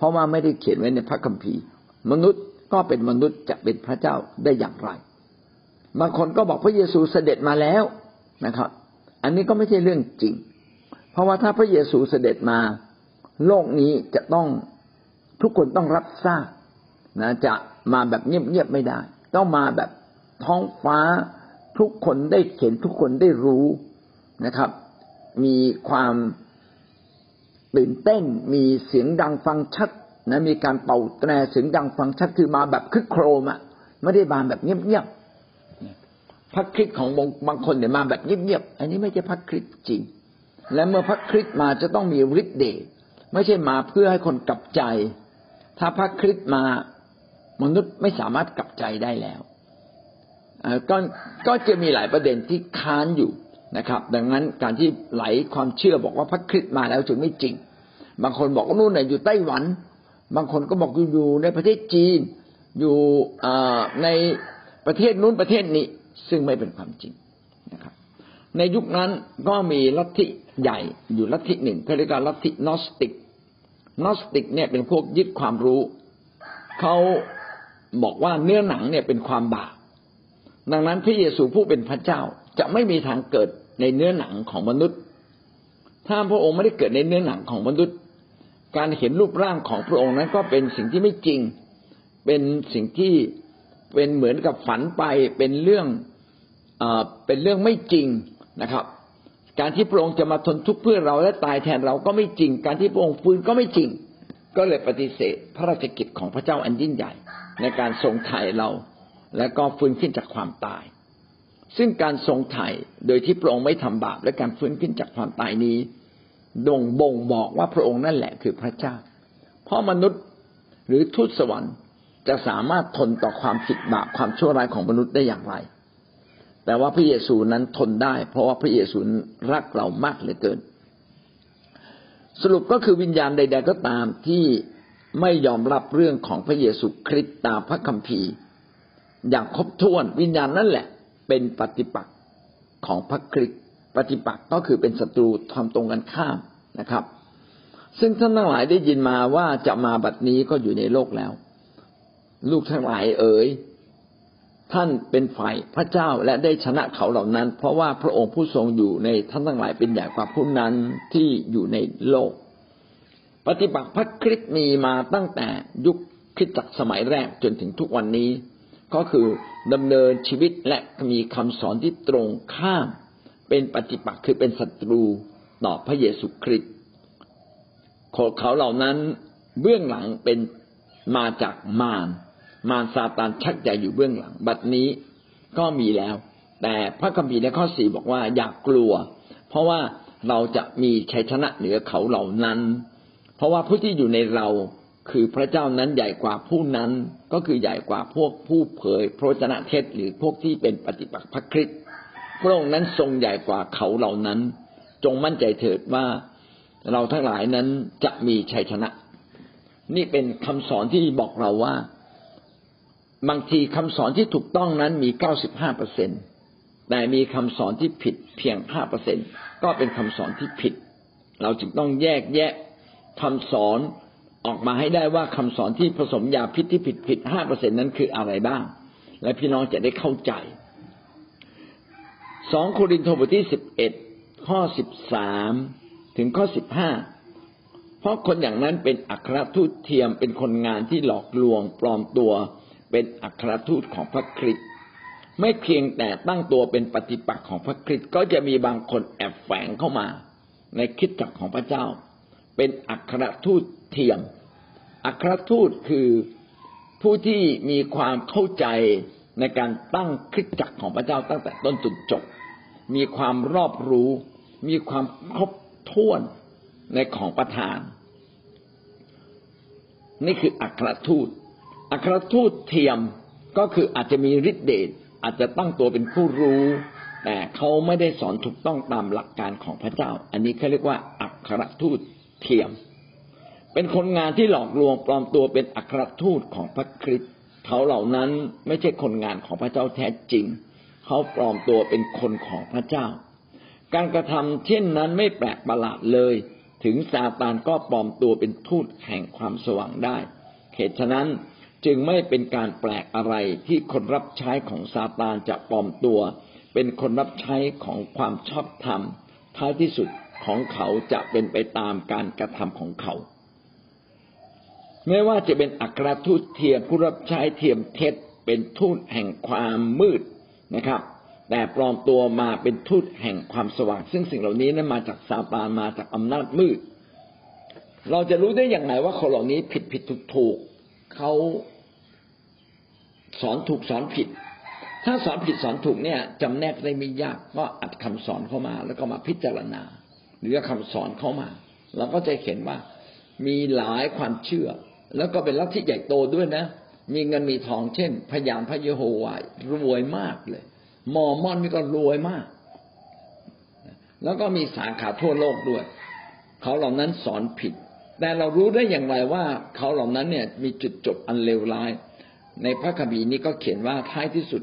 เพราะว่าไม่ได้เขียนไว้ในพระคัมภีร์ มนุษย์ก็เป็นมนุษย์จะเป็นพระเจ้าได้อย่างไร บางคนก็บอกพระเยซูเสด็จมาแล้วนะครับ อันนี้ก็ไม่ใช่เรื่องจริง เพราะว่าถ้าพระเยซูเสด็จมา โลกนี้จะต้องทุกคนต้องรับทราบนะจะมาแบบเงียบๆไม่ได้ ต้องมาแบบท้องฟ้าทุกคนได้เห็นทุกคนได้รู้นะครับ มีความ ตื่นเต้นมีเสียงดังฟังชัดนะมีการเป่าแตรเสียงดังฟังชัดคือมาแบบคึกโครมอะไม่ได้มาแบบเงียบๆพระคริสของบางคนเนี่ยมาแบบเงียบๆอันนี้ไม่ใช่พระคริสจริง และเมื่อพระคริสมาจะต้องมีฤทธิ์เดชไม่ใช่มาเพื่อให้คนกลับใจ ถ้าพระคริสมามนุษย์ไม่สามารถกลับใจได้แล้วก็ก็จะมีหลายประเด็นที่ค้านอยู่ นะครับ ดังนั้นการที่ไหลความเชื่อบอกว่าพระคริสต์มาแล้วจึงไม่จริง บางคนบอกว่านู่นน่ยอยู่ไต้หวัน บางคนก็บอกอยู่ในประเทศจีน อยู่ในประเทศนู้นประเทศนี้ ซึ่งไม่เป็นความจริงนะครับ ในยุคนั้นก็มีลัทธิใหญ่อยู่ลัทธิหนึ่งเขาเรียกว่าลัทธินอสติกนอสติกเนี่ยเป็นพวกยึดความรู้เขาบอกว่าเนื้อหนังเนี่ยเป็นความบาปดังนั้นพระเยซูผู้เป็นพระเจ้า จะไม่มีทางเกิดในเนื้อหนังของมนุษย์ ถ้าพระองค์ไม่ได้เกิดในเนื้อหนังของมนุษย์ การเห็นรูปร่างของพระองค์นั้นก็เป็นสิ่งที่ไม่จริง เป็นสิ่งที่เป็นเหมือนกับฝันไป เป็นเรื่องเอเป็นเรื่องไม่จริงนะครับ การที่พระองค์จะมาทนทุกข์เพื่อเราและตายแทนเราก็ไม่จริง การที่พระองค์ฟื้นก็ไม่จริง ก็เลยปฏิเสธพระราชกิจของพระเจ้าอันยิ่งใหญ่ ในการทรงไถ่เราและก็ฟื้นขึ้นจากความตาย ซึ่งการทรงไถ่โดยที่พระองค์ไม่ทำบาปและการฟื้นขึ้นจากความตายนี้ด่งบ่งบอกว่าพระองค์นั่นแหละคือพระเจ้า เพราะมนุษย์หรือทูตสวรรค์จะสามารถทนต่อความผิดบาปความชั่วร้ายของมนุษย์ได้อย่างไร แต่ว่าพระเยซูนั้นทนได้ เพราะว่าพระเยซูรักเรามากเหลือเกิน สรุปก็คือวิญญาณใด ๆ ก็ตามที่ไม่ยอมรับเรื่องของพระเยซูคริสต์ตามพระคัมภีร์ อย่างครบถ้วนวิญญาณนั่นแหละ เป็นปฏิปักษ์ของพระคริสต์ปฏิปักษ์ก็คือเป็นศัตรูทำตรงกันข้ามนะครับ ซึ่งท่านทั้งหลายได้ยินมาว่าจะมาบัดนี้ก็อยู่ในโลกแล้ว ลูกทั้งหลายเอ๋ยท่านเป็นฝ่ายพระเจ้าและได้ชนะเขาเหล่านั้น เพราะว่าพระองค์ผู้ทรงอยู่ในท่านทั้งหลายเป็นใหญ่กว่าผู้นั้นที่อยู่ในโลก ปฏิบัติพระคริสต์มีมาตั้งแต่ยุคคริสตจักรสมัยแรกจนถึงทุกวันนี้ ก็คือดำเนินชีวิตและมีคำสอนที่ตรงข้าม เป็นปฏิปักษ์คือเป็นศัตรูต่อพระเยซูคริสต์ขเขาเหล่านั้นเบื้องหลังเป็นมาจากมารมารซาตานชักใหญ่อยู่เบื้องหลัง บัดนี้ก็มีแล้ว แต่พระคัมภีร์ในข้อสี่บอกว่าอย่ากกลัว เพราะว่าเราจะมีชัยชนะเหนือเขาเหล่านั้น เพราะว่าผู้ที่อยู่ในเรา คือพระเจ้านั้นใหญ่กว่าผู้นั้นก็คือใหญ่กว่าพวกผู้เผยพระชนะเทศหรือพวกที่เป็นปฏิปักษ์พระคริสต์พระองค์นั้นทรงใหญ่กว่าเขาเหล่านั้น จงมั่นใจเถิดว่าเราทั้งหลายนั้นจะมีชัยชนะ นี่เป็นคำสอนที่บอกเราว่า บางทีคำสอนที่ถูกต้องนั้นมีเก้าสิบห้าเปอร์เซ็นตแต่มีคำสอนที่ผิดเพียงห้าเปอร์เซ็นก็เป็นคำสอนที่ผิด เราจึงต้องแยกแยะคำสอน ออกมาให้ได้ว่าคำสอนที่ผสมยาพิษที่ผิดผิดห้าเปอร์เซ็นนั้นคืออะไรบ้าง และพี่น้องจะได้เข้าใจสองโครินธ์บทที่สิบเอ็ดข้อสิบสามถึงข้อสิบห้าเพราะคนอย่างนั้นเป็นอัครทูตเทียมเป็นคนงานที่หลอกลวงปลอมตัวเป็นอัครทูตของพระคริสต์ไม่เพียงแต่ตั้งตัวเป็นปฏิปักษ์ของพระคริสต์ก็จะมีบางคนแอบแฝงเข้ามา ในคิดจักของพระเจ้า เป็นอัครทูตเทียม อัครทูตคือผู้ที่มีความเข้าใจในการตั้งคริสจักรของพระเจ้าตั้งแต่ต้นจนจบ มีความรอบรู้ มีความครบถ้วนในของประทาน นี่คืออัครทูต อัครทูตเทียมก็คืออาจจะมีฤทธิเดชอาจจะตั้งตัวเป็นผู้รู้ แต่เขาไม่ได้สอนถูกต้องตามหลักการของพระเจ้า อันนี้เขาเรียกว่าอัครทูต เทียม เป็นคนงานที่หลอกลวงปลอมตัวเป็นอัครทูตของพระคริสต์เขาเหล่านั้นไม่ใช่คนงานของพระเจ้าแท้จริง เขาปลอมตัวเป็นคนของพระเจ้า การกระทำเช่นนั้นไม่แปลกประหลาดเลย ถึงซาตานก็ปลอมตัวเป็นทูตแห่งความสว่างได้เหตุฉะนั้นจึงไม่เป็นการแปลกอะไรที่คนรับใช้ของซาตานจะปลอมตัว เป็นคนรับใช้ของความชอบธรรมท้ายที่สุด ของเขาจะเป็นไปตามการกระทำของเขา ไม่ว่าจะเป็นอัครทูตเทียมผู้รับใช้เทียมเท็จเป็นทูตแห่งความมืดนะครับ แต่ปลอมตัวมาเป็นทูตแห่งความสว่าง ซึ่งสิ่งเหล่านี้นั้นมาจากซาตานมาจากอำนาจมืด เราจะรู้ได้อย่างไรว่าคนเหล่านี้ผิดผิดถูกถูกเขาสอนถูกสอนผิด ถ้าสอนผิดสอนถูกเนี่ยจำแนกได้ไม่ยากก็อัดคำสอนเข้ามา แล้วก็มาพิจารณา หรือคำสอนเข้ามา เราก็จะเห็นว่ามีหลายความเชื่อ แล้วก็เป็นลัทธิใหญ่โตด้วยนะ มีเงินมีทองเช่น พยานพระเยโฮวาห์รวยมากเลย มอมอนนี่ก็รวยมาก แล้วก็มีสาขาทั่วโลกด้วย เขาเหล่านั้นสอนผิด แต่เรารู้ได้อย่างไรว่า เขาเหล่านั้นเนี่ยมีจุดจบอันเลวร้าย ในพระคัมภีร์นี้ก็เขียนว่าท้ายที่สุด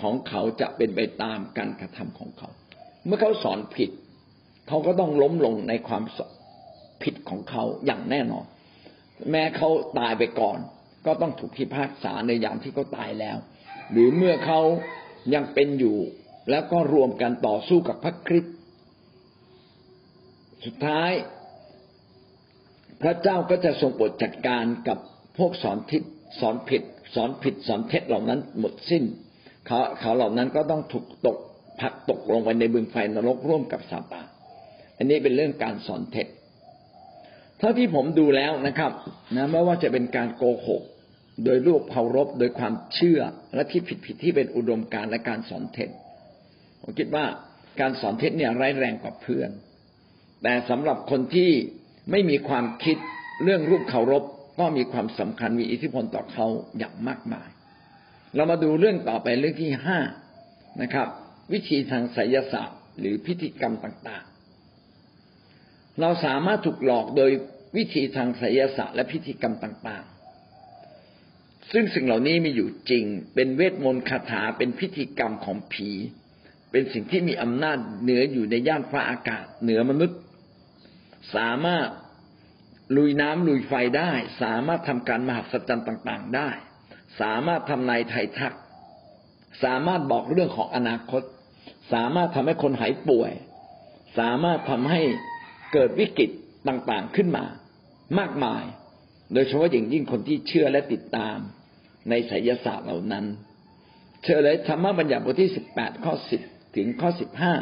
ของเขาจะเป็นไปตามการกระทำของเขา เมื่อเขาสอนผิด เขาก็ต้องล้มลงในความผิดของเขาอย่างแน่นอน แม้เขาตายไปก่อน ก็ต้องถูกพิพากษาในยามที่เขาตายแล้ว หรือเมื่อเขายังเป็นอยู่ แล้วก็รวมกันต่อสู้กับพระคริสต์สุดท้าย พระเจ้าก็จะทรงโปรดจัดการกับพวกสอนทิศสอนผิด สอนผิดสอนเท็จเหล่านั้นหมดสิ้น เขาเขาเหล่านั้นก็ต้องถูกตกผักตกลงไปในบึงไฟนรกร่วมกับซาตาน อันนี้เป็นเรื่องการสอนเท็จเท่าที่ผมดูแล้วนะครับนะไม่ว่าจะเป็นการโกหก โดยรูปเผารบโดยความเชื่อและที่ผิดผิดที่เป็นอุดมการและการสอนเท็จผมคิดว่าการสอนเท็จเนี่ยร้ายแรงกว่าเพื่อน แต่สำหรับคนที่ไม่มีความคิดเรื่องรูปเคารพก็มีความสำคัญมีอิทธิพลต่อเขาอย่างมากมาย เรามาดูเรื่องต่อไปเรื่องที่ห้านะครับ วิธีทางไสยศาสตร์หรือพิธีกรรมต่างๆ เราสามารถถูกหลอกโดยวิธีทางไสยศาสตร์และพิธีกรรมต่างๆ ซึ่งสิ่งเหล่านี้มีอยู่จริง เป็นเวทมนต์คาถา เป็นพิธีกรรมของผี เป็นสิ่งที่มีอำนาจเหนืออยู่ในย่านฟ้าอากาศ เหนือมนุษย์ สามารถลุยน้ำลุยไฟได้ สามารถทำการมหัศจรรย์ต่างๆ ได้ สามารถทำนายไทยทัก สามารถบอกเรื่องของอนาคต สามารถทำให้คนหายป่วย สามารถทำให้ เกิดวิกฤตต่างๆขึ้นมามากมาย โดยเฉพาะอย่างยิ่งคนที่เชื่อและติดตามในไสยศาสตร์เหล่านั้น เชื่อเลยธรรมบัญญัติบทที่สิบแปดข้อสิบถึงข้อสิบห้า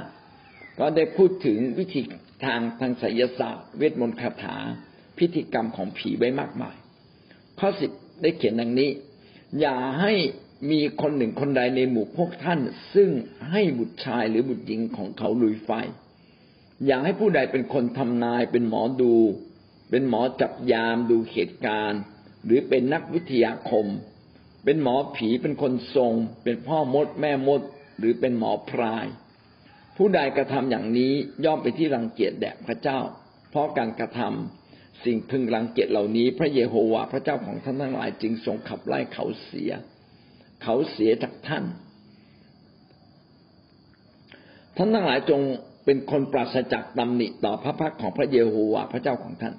ก็ได้พูดถึงวิธีทางทางไสยศาสตร์ เวทมนต์คาถา พิธีกรรมของผีไว้มากมาย ข้อสิบได้เขียนดังนี้ อย่าให้มีคนหนึ่งคนใดในหมู่พวกท่าน ซึ่งให้บุตรชายหรือบุตรหญิงของเขาลุยไฟ อย่าให้ผู้ใดเป็นคนทำนาย เป็นหมอดู เป็นหมอจับยามดูเหตุการณ์ หรือเป็นนักวิทยาคม เป็นหมอผีเป็นคนทรง เป็นพ่อมดแม่มด หรือเป็นหมอพราย ผู้ใดกระทำอย่างนี้ย่อมไปที่รังเกียจแด่พระเจ้า เพราะการกระทำสิ่งพึงรังเกียจเหล่านี้ พระเยโฮวาห์พระเจ้าของท่านทั้งหลายจึงทรงขับไล่เขาเสีย เขาเสียจากท่านท่านทั้งหลายจง เป็นคนปราศจากตำหนิต่อพระพักของพระเยโฮวาห์พระเจ้าของท่าน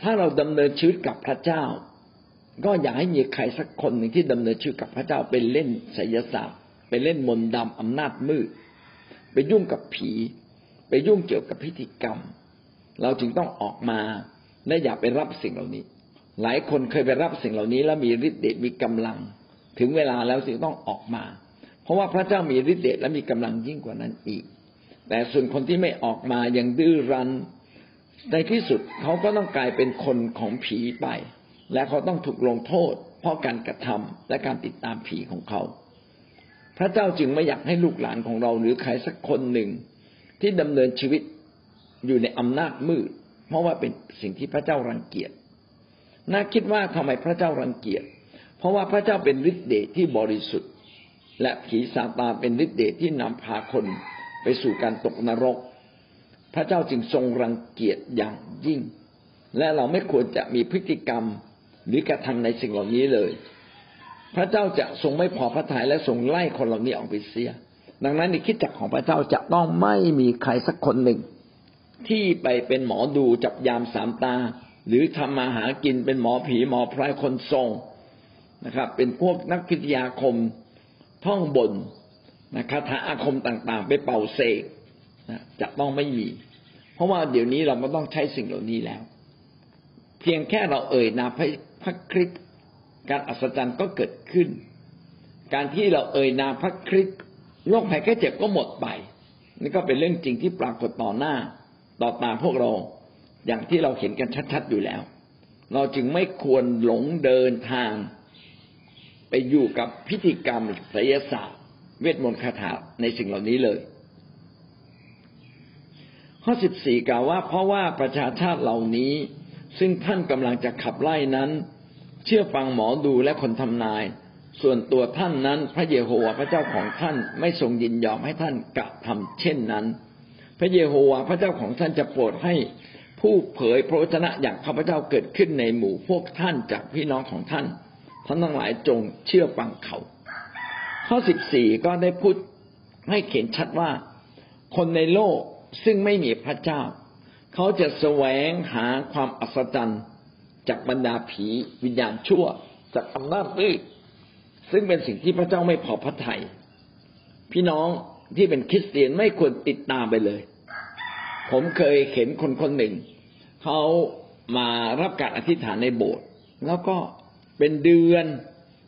ถ้าเราดำเนินชีวิตกับพระเจ้า ก็อย่าให้มีใครสักคนหนึ่งที่ดำเนินชีวิตกับพระเจ้าเป็นเล่นไสยศาสตร์ไปเล่นมนต์ดำอำนาจมืด ไปยุ่งกับผี ไปยุ่งเกี่ยวกับพิธีกรรม เราจึงต้องออกมาและอย่าไปรับสิ่งเหล่านี้ หลายคนเคยไปรับสิ่งเหล่านี้แล้วมีฤทธิ์เดชมีกำลัง ถึงเวลาแล้วจึงต้องออกมา เพราะว่าพระเจ้ามีฤทธิ์เดชและมีกำลังยิ่งกว่านั้นอีก แต่ส่วนคนที่ไม่ออกมายังดื้อรั้นในที่สุดเขาก็ต้องกลายเป็นคนของผีไป และเขาต้องถูกลงโทษ เพราะการกระทำและการติดตามผีของเขา พระเจ้าจึงไม่อยากให้ลูกหลานของเราหรือใครสักคนหนึ่ง ที่ดำเนินชีวิตอยู่ในอำนาจมืด เพราะว่าเป็นสิ่งที่พระเจ้ารังเกียจน่าคิดว่าทำไมพระเจ้ารังเกียจเพราะว่าพระเจ้าเป็นฤทธิ์เดชที่บริสุทธิ์ และผีซาตานเป็นฤทธิ์เดชที่นำพาคนไปสู่การตกนรก พระเจ้าจึงทรงรังเกียจอย่างยิ่ง และเราไม่ควรจะมีพฤติกรรมหรือกระทำในสิ่งเหล่านี้เลย พระเจ้าจะทรงไม่พอพระทัยและทรงไล่คนเหล่านี้ออกไปเสีย ดังนั้นในคิดจักของพระเจ้าจะต้องไม่มีใครสักคนหนึ่ง ที่ไปเป็นหมอดูจับยามสามตา หรือทำมาหากินเป็นหมอผีหมอพรายคนทรงนะครับ เป็นพวกนักพิทยาคม ท่องบนนะคาถาอาคมต่างๆ ไปเป่าเสกนะจะต้องไม่มี เพราะว่าเดี๋ยวนี้เราไม่ต้องใช้สิ่งเหล่านี้แล้ว เพียงแค่เราเอ่ยนามพระคริสต์การอัศจรรย์ก็เกิดขึ้น การที่เราเอ่ยนามพระคริสต์โรคภัยแค่เจ็บก็หมดไป นี่ก็เป็นเรื่องจริงที่ปรากฏต่อหน้า ต่อตาพวกเราอย่างที่เราเห็นกันชัดๆอยู่แล้ว เราจึงไม่ควรหลงเดินทาง ไปอยู่กับพิธีกรรมไสยศาสตร์ เวทมนต์คาถาในสิ่งเหล่านี้เลย ข้อสิบสี่กล่าวว่า เพราะว่าประชาชาติเหล่านี้ ซึ่งท่านกำลังจะขับไล่นั้น เชื่อฟังหมอดูและคนทำนาย ส่วนตัวท่านนั้น พระเยโฮวาห์พระเจ้าของท่านไม่ทรงยินยอมให้ท่านกระทำเช่นนั้น พระเยโฮวาห์พระเจ้าของท่านจะโปรดให้ผู้เผยพระวจนะอย่างข้าพเจ้าเกิดขึ้นในหมู่พวกท่านจากพี่น้องของท่าน ท่านทั้งหลายจงเชื่อฟังเขา ข้อสิบสี่ก็ได้พูดให้เขียนชัดว่า คนในโลกซึ่งไม่มีพระเจ้า เขาจะแสวงหาความอัศจรรย์จากบรรดาผีวิญญาณชั่ว จากอำนาจมืดซึ่งเป็นสิ่งที่พระเจ้าไม่พอพระทยัยพี่น้องที่เป็นคริสเตียนไม่ควรติดตามไปเลย ผมเคยเห็นคนคนหนึ่ง เขามารับการอธิษฐานในโบสถ์แล้วก็ เป็นเดือน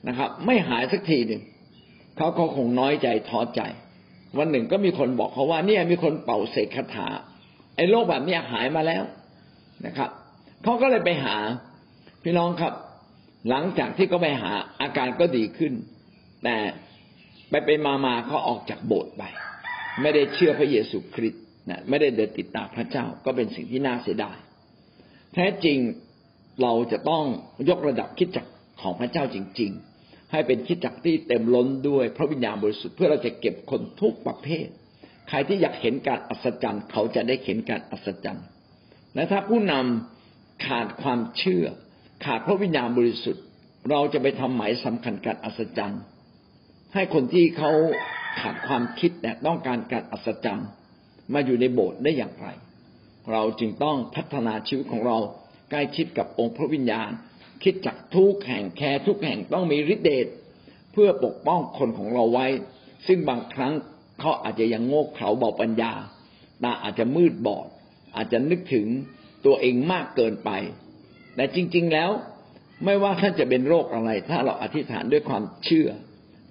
นะครับ ไม่หายสักทีหนึ่งเขาเขาคงน้อยใจท้อใจ วันหนึ่งก็มีคนบอกเขาว่า เนี่ยมีคนเป่าเสกคาถา ไอ้โรคแบบนี้หายมาแล้วนะครับเขาก็เลยไปหา พี่น้องครับ หลังจากที่เขาไปหาอาการก็ดีขึ้น แต่ไปไปมามาเขาออกจากโบสถ์ไป ไม่ได้เชื่อพระเยซูคริสต์นะไม่ได้เดินติดตามพระเจ้าก็เป็นสิ่งที่น่าเสียดาย แท้จริงเราจะต้องยกระดับคิดจัก ของพระเจ้าจริง ๆ ให้เป็นคิดจักที่เต็มล้นด้วยพระวิญญาณบริสุทธิ์เพื่อเราจะเก็บคนทุกประเภท ใครที่อยากเห็นการอัศจรรย์ เขาจะได้เห็นการอัศจรรย์ และถ้าผู้นำขาดความเชื่อ ขาดพระวิญญาณบริสุทธิ์ เราจะไปทำหมายสำคัญการอัศจรรย์ ให้คนที่เขาขาดความคิดแต่ต้องการการอัศจรรย์มาอยู่ในโบสถ์ได้อย่างไร เราจึงต้องพัฒนาชีวิตของเราใกล้ชิดกับองค์พระวิญญาณ คิดจักทุกแห่งแคร์ทุกแห่งต้องมีฤทธิเดชเพื่อปกป้องคนของเราไว้ ซึ่งบางครั้งเขาอาจจะยังโง่เขลาเบาปัญญาตาอาจจะมืดบอด อาจจะนึกถึงตัวเองมากเกินไป แต่จริง ๆแล้วไม่ว่าท่านจะเป็นโรคอะไร ถ้าเราอธิษฐานด้วยความเชื่อ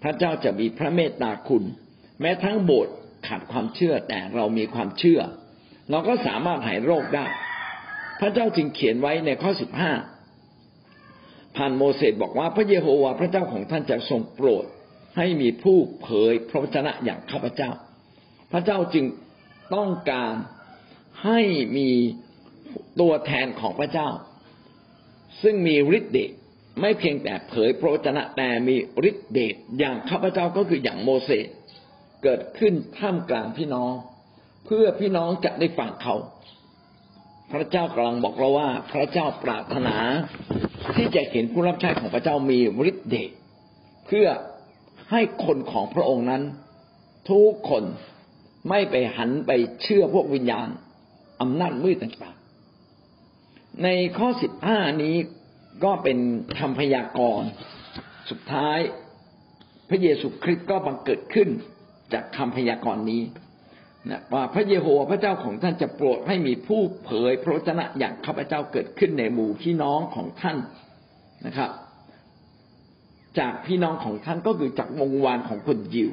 พระเจ้าจะมีพระเมตตาคุณ แม้ทั้งโบสถ์ขาดความเชื่อแต่เรามีความเชื่อ เราก็สามารถหายโรคได้ พระเจ้าจึงเขียนไว้ในข้อสิบห้า ผ่านโมเสสบอกว่าพระเยโฮวาห์พระเจ้าของท่านจะทรงโปรด ให้มีผู้เผยพระวจนะอย่างข้าพเจ้า พระเจ้าจึงต้องการให้มีตัวแทนของพระเจ้า ซึ่งมีฤทธิ์เดชไม่เพียงแต่เผยพระวจนะแต่มีฤทธิ์เดชอย่างข้าพเจ้าก็คืออย่างโมเสสเกิดขึ้นท่ามกลางพี่น้อง เพื่อพี่น้องจะได้ฟังเขา พระเจ้ากำลังบอกเราว่า พระเจ้าปรารถนา ที่จะเห็นผู้รับใช้ของพระเจ้ามีฤทธิ์เดชเพื่อให้คนของพระองค์นั้น ทุกคนไม่ไปหันไปเชื่อพวกวิญญาณอำนาจมืดต่างๆ ในข้อสิบห้านี้ก็เป็นคำพยากรณ์สุดท้าย พระเยซูคริสต์ก็บังเกิดขึ้นจากคำพยากรณ์นี้ นะว่าพระเยโฮวาห์พระเจ้าของท่านจะโปรดให้มีผู้เผยพระวจนะอย่างข้าพเจ้าเกิดขึ้นในหมู่พี่น้องของท่านนะครับ จากพี่น้องของท่านก็คือจากวงวานของคนยิว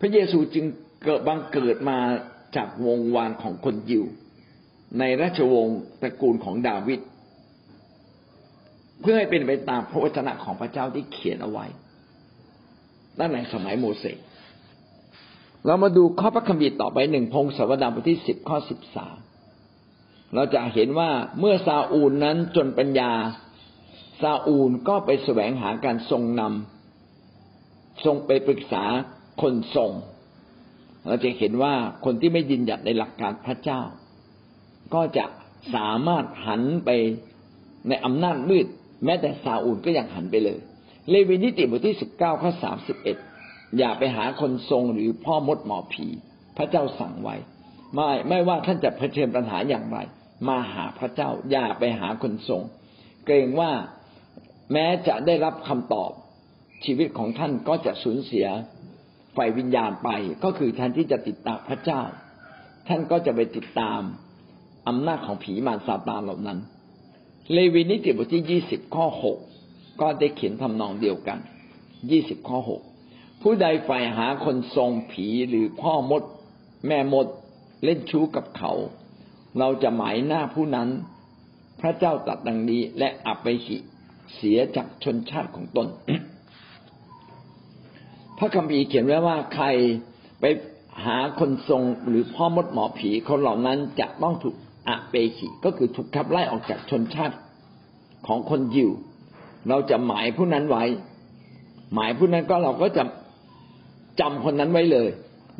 พระเยซูจึงเกิดบังเกิดมาจากวงวานของคนยิว ในราชวงศ์ตระกูลของดาวิดเพื่อให้เป็นไปตามพระวจนะของพระเจ้าที่เขียนเอาไว้ตั้งแต่สมัยโมเสส เรามาดูข้อพระคัมภีร์ต่อไปหนึ่งพงศาวดารบทที่สิบข้อสิบสามเราจะเห็นว่าเมื่อซาอูลนั้นจนปัญญา ซาอูลก็ไปแสวงหาการทรงนำทรงไปปรึกษาคนทรง เราจะเห็นว่าคนที่ไม่ยินหยัดในหลักการพระเจ้า ก็จะสามารถหันไปในอำนาจมืด แม้แต่ซาอูลก็ยังหันไปเลย เลวีนิติบทที่สิบเก้าข้อสามสิบเอ็ด อย่าไปหาคนทรงหรือพ่อมดหมอผี พระเจ้าสั่งไว้ ไม่ไม่ว่าท่านจะเผชิญปัญหาอย่างไร มาหาพระเจ้า อย่าไปหาคนทรง เกรงว่าแม้จะได้รับคำตอบชีวิตของท่านก็จะสูญเสียไฟวิญญาณไป ก็คือแทนที่จะติดตามพระเจ้า ท่านก็จะไปติดตามอำนาจของผีมารซาตานเหล่านั้น เลวีนิติบทที่ยี่สิบข้อหกก็ได้เขียนทำนองเดียวกันยี่สิบข้อหก ผู้ใดฝ่ายหาคนทรงผีหรือพ่อมด แม่มดเล่นชู้กับเขา เราจะหมายหน้าผู้นั้น พระเจ้าตรัสดังนี้และอับไปสิเสียจากชนชาติของตน พระคัมภีร์เขียนไว้ว่าใครไปหาคนทรงหรือพ่อมดหมอผีคนเหล่านั้นจะต้องถูกอะเปขิก็คือถูกขับไล่ออกจากชนชาติของคนยิว เราจะหมายผู้นั้นไว้ หมายผู้นั้นก็เราก็จะ จำคนนั้นไว้เลย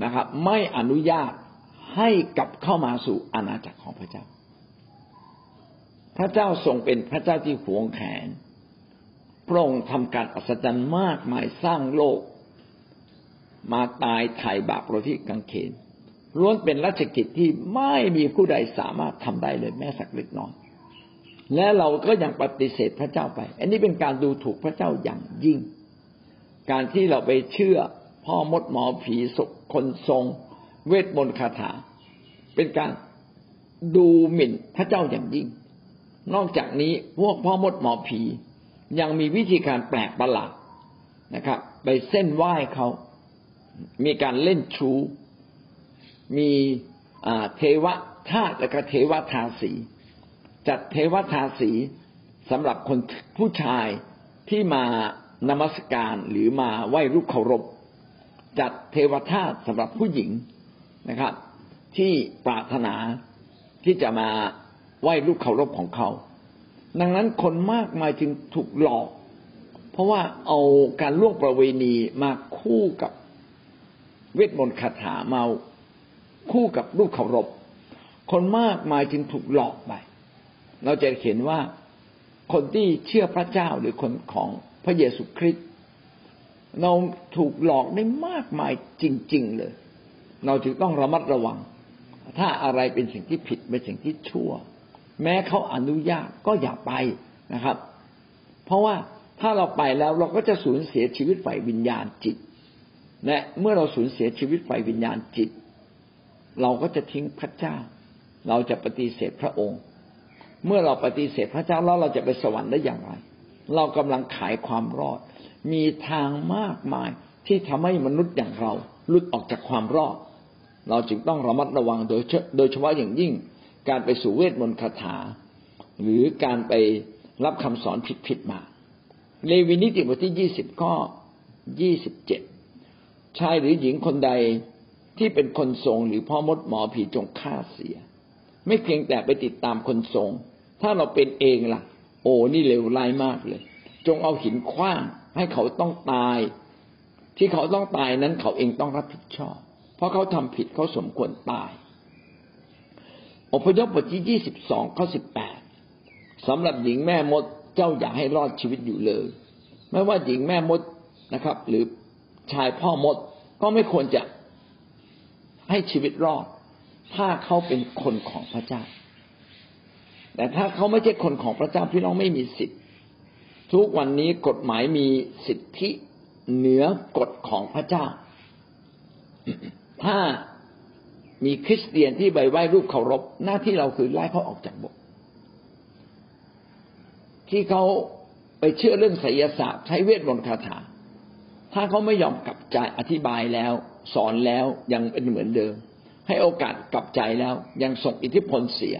นะครับ ไม่อนุญาตให้กลับเข้ามาสู่อาณาจักรของพระเจ้า พระเจ้าทรงเป็นพระเจ้าที่หวงแขนพระองค์ทำการอัศจรรย์มากมายสร้างโลก มาตายไถ่บาปเราที่กังเขนล้วนเป็นราชกิจที่ไม่มีผู้ใดสามารถทำได้เลยแม้สักเล็กน้อยและเราก็ยังปฏิเสธพระเจ้าไป อันนี้เป็นการดูถูกพระเจ้าอย่างยิ่ง การที่เราไปเชื่อ พ่อมดหมอผีคนทรง เวทมนต์คาถา เป็นการดูหมิ่นพระเจ้าอย่างยิ่ง นอกจากนี้พวกพ่อมดหมอผี ยังมีวิธีการแปลกประหลาดนะครับ ไปเส้นไหว้เขา มีการเล่นชูมีเทวทาสและก็เทวทาสี จัดเทวทาสีสำหรับคนผู้ชายที่มานมัสการหรือมาไหว้รูปเคารพ จัดเทวทาสสำหรับผู้หญิงนะครับ ที่ปรารถนาที่จะมาไหว้ลูกเคารพของเขา ดังนั้นคนมากมายจึงถูกหลอก เพราะว่าเอาการล่วงประเวณีมาคู่กับเวทมนต์คาถาเมา คู่กับรูปเคารพ คนมากมายจึงถูกหลอกไป เราจะเห็นว่าคนที่เชื่อพระเจ้าหรือคนของพระเยซูคริสต์ เราถูกหลอกได้มากมายจริง ๆ เลย เราจึงต้องระมัดระวัง ถ้าอะไรเป็นสิ่งที่ผิดเป็นสิ่งที่ชั่ว แม้เขาอนุญาตก็อย่าไปนะครับ เพราะว่าถ้าเราไปแล้วเราก็จะสูญเสียชีวิตฝ่ายวิญญาณจิต และเมื่อเราสูญเสียชีวิตฝ่ายวิญญาณจิต เราก็จะทิ้งพระเจ้า เราจะปฏิเสธพระองค์ เมื่อเราปฏิเสธพระเจ้าแล้วเราจะไปสวรรค์ได้อย่างไร เรากำลังขายความรอด มีทางมากมายที่ทำให้มนุษย์อย่างเราหลุดออกจากความรอด เราจึงต้องระมัดระวังโดยโดยเฉพาะอย่างยิ่ง การไปสู่เวทมนต์คาถา หรือการไปรับคำสอนผิดๆมาเลวีนิติบทที่ยี่สิบข้อยี่สิบเจ็ดชายหรือหญิงคนใดที่เป็นคนทรงหรือพ่อมดหมอผีจงฆ่าเสีย ไม่เพียงแต่ไปติดตามคนทรง ถ้าเราเป็นเองล่ะ โอ้นี่เลวร้ายมากเลย จงเอาหินคว้าง ให้เขาต้องตาย ที่เขาต้องตายนั้นเขาเองต้องรับผิดชอบ เพราะเขาทำผิดเขาสมควรตาย อพยพบทที่ยี่สิบสองข้อสิบแปดสำหรับหญิงแม่มดเจ้าอย่าให้รอดชีวิตอยู่เลย ไม่ว่าหญิงแม่มดนะครับ หรือชายพ่อมดก็ไม่ควรจะให้ชีวิตรอด ถ้าเขาเป็นคนของพระเจ้า แต่ถ้าเขาไม่ใช่คนของพระเจ้าพี่น้องไม่มีสิทธิ์ ทุกวันนี้กฎหมายมีสิทธิเหนือกฎของพระเจ้า ถ้ามีคริสเตียนที่ใบไหว้รูปเคารพ หน้าที่เราคือไล่เขาออกจากโบสถ์ที่เขาไปเชื่อเรื่องไสยศาสตร์ใช้เวทมนต์คาถา ถ้าเขาไม่ยอมกลับใจอธิบายแล้ว สอนแล้วยังเป็นเหมือนเดิม ให้โอกาสกลับใจแล้วยังส่งอิทธิพลเสีย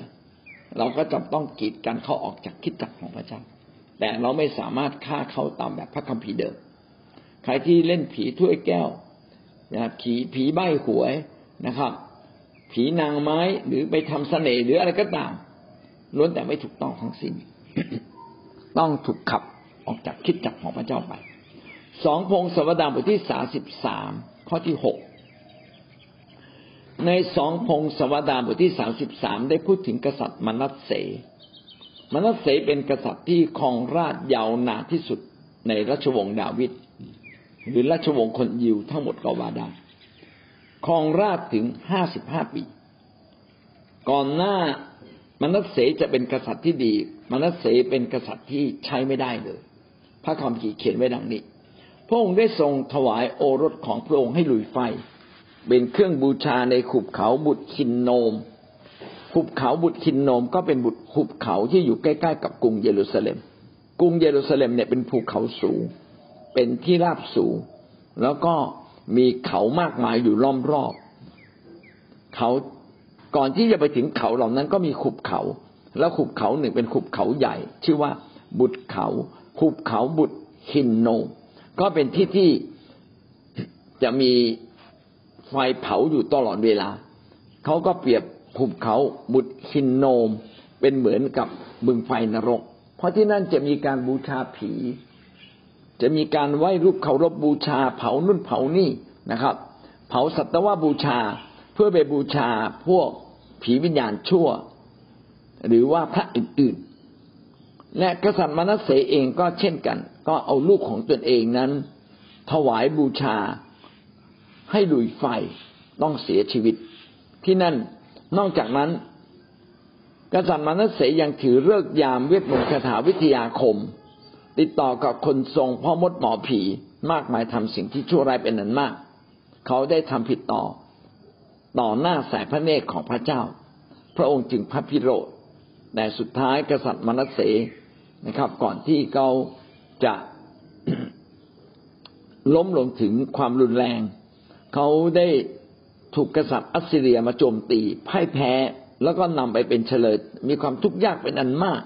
เราก็จำต้องกีดกันเขาออกจากคิดจักของพระเจ้า แต่เราไม่สามารถฆ่าเขาตามแบบพระคัมภีร์เดิม ใครที่เล่นผีถ้วยแก้วนะผีผีใบหวยนะครับ ผีนางไม้หรือไปทำเสน่ห์หรืออะไรก็ตามล้วนแต่ไม่ถูกต้องทั้งสิ้น ต้องถูกขับออกจากคิดจักของพระเจ้าไป สองพงศวดารบทที่สาสิบสามข้อที่หกในสองพงศวดารบทที่สาสิบสามได้พูดถึงกษัตริย์มนัสเส มนัสเสเป็นกษัตริย์ที่ครองราชยาวนานที่สุดในราชวงศ์ดาวิดหรือราชวงศ์คนยิวทั้งหมดก็ว่าได้ครองราชถึงห้าสิบห้าปี ก่อนหน้ามนัสเสจะเป็นกษัตริย์ที่ดี มนัสเสเป็นกษัตริย์ที่ใช้ไม่ได้เลย พระคำขีเขียนไว้ดังนี้ พระองค์ได้ทรงถวายโอรสของพระองค์ให้ลุยไฟ เป็นเครื่องบูชาในขุบเขาบุตรคินโนม ขุบเขาบุตรคินโนมก็เป็นบุตรขุบเขาที่อยู่ใกล้ๆกับกรุงเยรูซาเล็ม กรุงเยรูซาเล็มเนี่ยเป็นภูเขาสูง เป็นที่ราบสูง แล้วก็มีเขามากมายอยู่ล้อมรอบ เขาก่อนที่จะไปถึงเขาเหล่านั้นก็มีขุบเขา แล้วขุบเขาหนึ่งเป็นขุบเขาใหญ่ ชื่อว่าบุตรเขาขุบเขาบุตรฮินโน ก็เป็นที่ที่จะมีไฟเผาอยู่ตลอดเวลา เขาก็เปรียบ ขุบเขาบุตรฮินโนม เป็นเหมือนกับบึงไฟนรก เพราะที่นั่นจะมีการบูชาผี จะมีการไหว้รูปเคารพบูชา เผานุ่นเผานี่นะครับ เผาสัตวบูชาเพื่อไปบูชาพวกผีวิญญาณชั่ว หรือว่าพระอื่นๆ และกษัตริย์มนัสเสเองก็เช่นกัน ก็เอาลูกของตนเองนั้น ถวายบูชาให้ลุยไฟต้องเสียชีวิต ที่นั่น นอกจากนั้น กษัตริย์มนัสเสยังถือเลิกยามเวทมนต์คาถาวิทยาคม ติดต่อกับคนทรงพ่อมดหมอผีมากมายทำสิ่งที่ชั่วร้ายเป็นนั้นมาก เขาได้ทำผิดต่อ ต่อหน้าสายพระเนตรของพระเจ้า พระองค์จึงพระพิโรธแต่สุดท้ายกษัตริย์มนัสเสนะครับ ก่อนที่เขาจะล้มลงถึงความรุนแรง เขาได้ ถูกกษัตริย์อัสซีเรียมาโจมตีพ่ายแพ้ แล้วก็นำไปเป็นเฉลยมีความทุกข์ยากเป็นอันมาก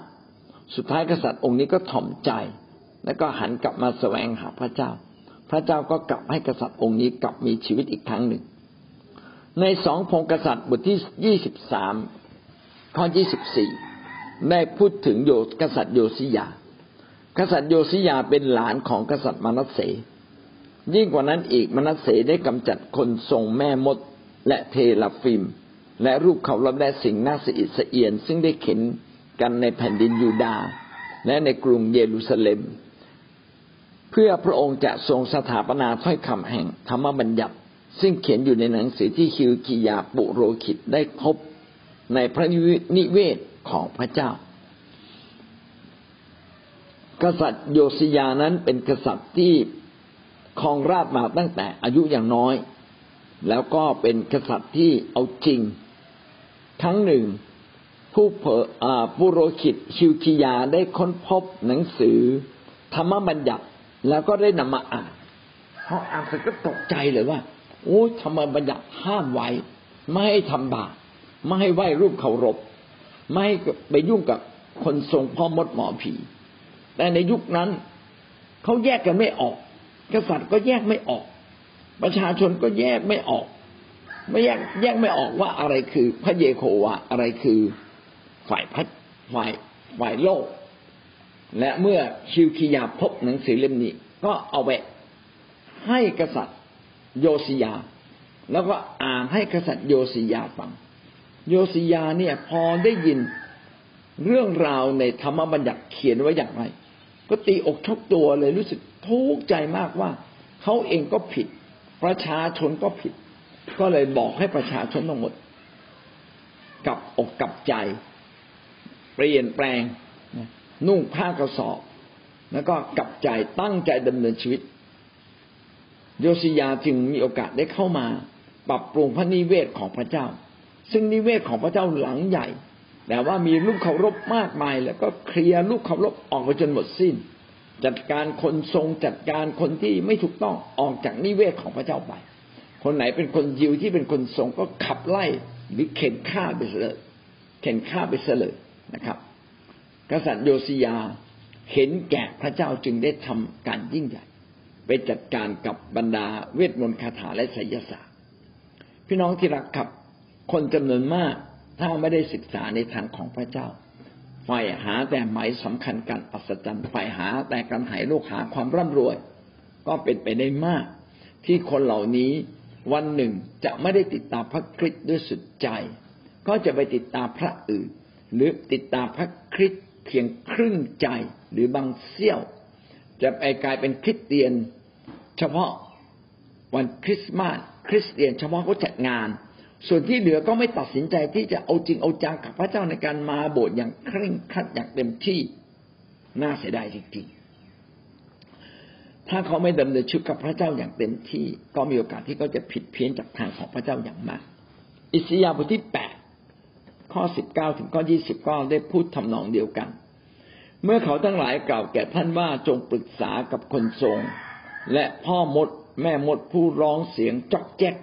สุดท้ายกษัตริย์องค์นี้ก็ถ่อมใจ แล้วก็หันกลับมาแสวงหาพระเจ้า พระเจ้าก็กลับให้กษัตริย์องค์นี้กลับมีชีวิตอีกครั้งหนึ่ง ในสองพงกษัตริย์บทที่ยี่สิบสามข้อยี่สิบสี่ได้พูดถึงโยกษัตริย์โยซิยา กษัตริย์โยซิยาเป็นหลานของกษัตริย์มานัสเสยิ่งกว่านั้นอีกมานัสเสได้กำจัดคนทรงแม่มด และเทลฟิม และรูปเขารับและสิ่งน่าสะอิดสะเอียน ซึ่งได้เข็นกันในแผ่นดินยูดาห์และในกรุงเยรูซาเล็ม เพื่อพระองค์จะทรงสถาปนาถ้อยคำแห่งธรรมบัญญัติ ซึ่งเขียนอยู่ในหนังสือที่ฮิวกิยาปุโรคิตได้พบในพระนิเวศของพระเจ้า กษัตริย์โยสิยานั้นเป็นกษัตริย์ที่ครองราชมาตั้งแต่อายุอย่างน้อย แล้วก็เป็นกษัตริย์ที่เอาจริงทั้งหนึ่ง ผู้เผอปุโรคิตชิวคิยาได้ค้นพบหนังสือ ธรรมบัญญัติแล้วก็ได้นำมาอ่านเขาอ่านเสร็จก็ตกใจเลยว่าโอ้ธรรมบัญญัติห้ามไว้ ไม่ให้ทำบาปไม่ให้ไหว้รูปเคารพ ไม่ให้ไปยุ่งกับคนทรงพ่อมดหมอผี แต่ในยุคนั้นเขาแยกกันไม่ออก กษัตริย์ก็แยกไม่ออก ประชาชนก็แยกไม่ออก ไม่แยกแยกไม่ออกว่าอะไรคือพระเยโควาอะไรคือฝ่ายพัดฝ่ายฝ่ายโลก และเมื่อชิวคิยาพบหนังสือเล่มนี้ ก็เอาไปให้กษัตริย์โยสิยา แล้วก็อ่านให้กษัตริย์โยสิยาฟัง โยสิยาเนี่ยพอได้ยินเรื่องราวในธรรมบัญญัติเขียนไว้อย่างไร ก็ตีอกชกตัวเลยรู้สึกทุกข์ใจมากว่าเขาเองก็ผิด ประชาชนก็ผิด ก็เลยบอกให้ประชาชนทั้งหมดกับอกกับใจ เปลี่ยนแปลง นุ่งผ้ากระสอบ แล้วก็กลับใจตั้งใจดำเนินชีวิต โยสิยาจึงมีโอกาสได้เข้ามา ปรับปรุงพระนิเวศของพระเจ้า ซึ่งนิเวศของพระเจ้าหลังใหญ่ แต่ว่ามีลูกเคารพมากมาย แล้วก็เคลียร์ลูกเคารพออกไปจนหมดสิ้น จัดการคนทรงจัดการคนที่ไม่ถูกต้องออกจากนิเวศของพระเจ้าไป คนไหนเป็นคนยิวที่เป็นคนทรงก็ขับไล่หรือเข็นฆ่าไปเลยเข็นฆ่าไปเลยนะครับ กษัตริย์โยสิยาเห็นแก่พระเจ้าจึงได้ทำการยิ่งใหญ่ไปจัดการกับบรรดาเวทมนต์คาถาและไสยศาสตร์พี่น้องที่รักครับคนจำนวนมากถ้าไม่ได้ศึกษาในทางของพระเจ้า ฝ่ายหาแต่หมายสำคัญการอัศจรรย์ฝ่ายหาแต่การหายโรคหาความร่ำรวย ก็เป็นไปได้มาก ที่คนเหล่านี้วันหนึ่งจะไม่ได้ติดตามพระคริสต์ด้วยสุดใจ ก็จะไปติดตามพระอื่น หรือติดตามพระคริสต์เพียงครึ่งใจหรือบางเสี้ยว จะไปกลายเป็นคริสเตียน เฉพาะวันคริสต์มาสคริสเตียน เฉพาะเขาจัดงาน ส่วนที่เหลือก็ไม่ตัดสินใจที่จะเอาจริงเอาจังกับพระเจ้าในการมาโบสถ์อย่างเคร่งครัดอย่างเต็มที่น่าเสียดายจริงๆ ถ้าเขาไม่ดำเนินชีวิตกับพระเจ้าอย่างเต็มที่ ก็มีโอกาสที่เขาจะผิดเพี้ยนจากทางของพระเจ้าอย่างมาก อิสยาห์บทที่แปดข้อสิบเก้าถึงข้อยี่สิบก็ได้พูดทำนองเดียวกัน เมื่อเขาทั้งหลายกล่าวแก่ท่านว่าจงปรึกษากับคนทรง และพ่อมดแม่มดผู้ร้องเสียงจอกแจ๊ก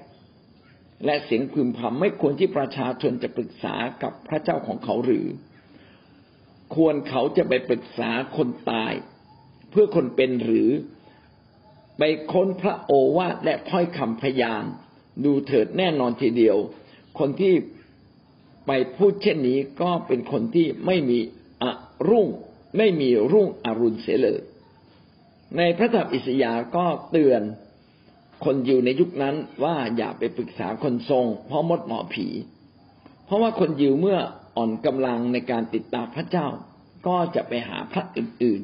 และเสียงพึมพำไม่ควรที่ประชาชนจะปรึกษากับพระเจ้าของเขาหรือ ควรเขาจะไปปรึกษาคนตาย เพื่อคนเป็นหรือ ไปค้นพระโอวาทและถ้อยคำพยานดูเถิดแน่นอนทีเดียว คนที่ไปพูดเช่นนี้ก็เป็นคนที่ไม่มีอรุ่งไม่มีรุ่งอรุณเสียเลย ในพระธรรมอิสยาห์ก็เตือน คนยิวในยุคนั้นว่าอย่าไปปรึกษาคนทรง เพราะมดหมอผี เพราะว่าคนยิวเมื่ออ่อนกำลังในการติดตามพระเจ้า ก็จะไปหาพระอื่น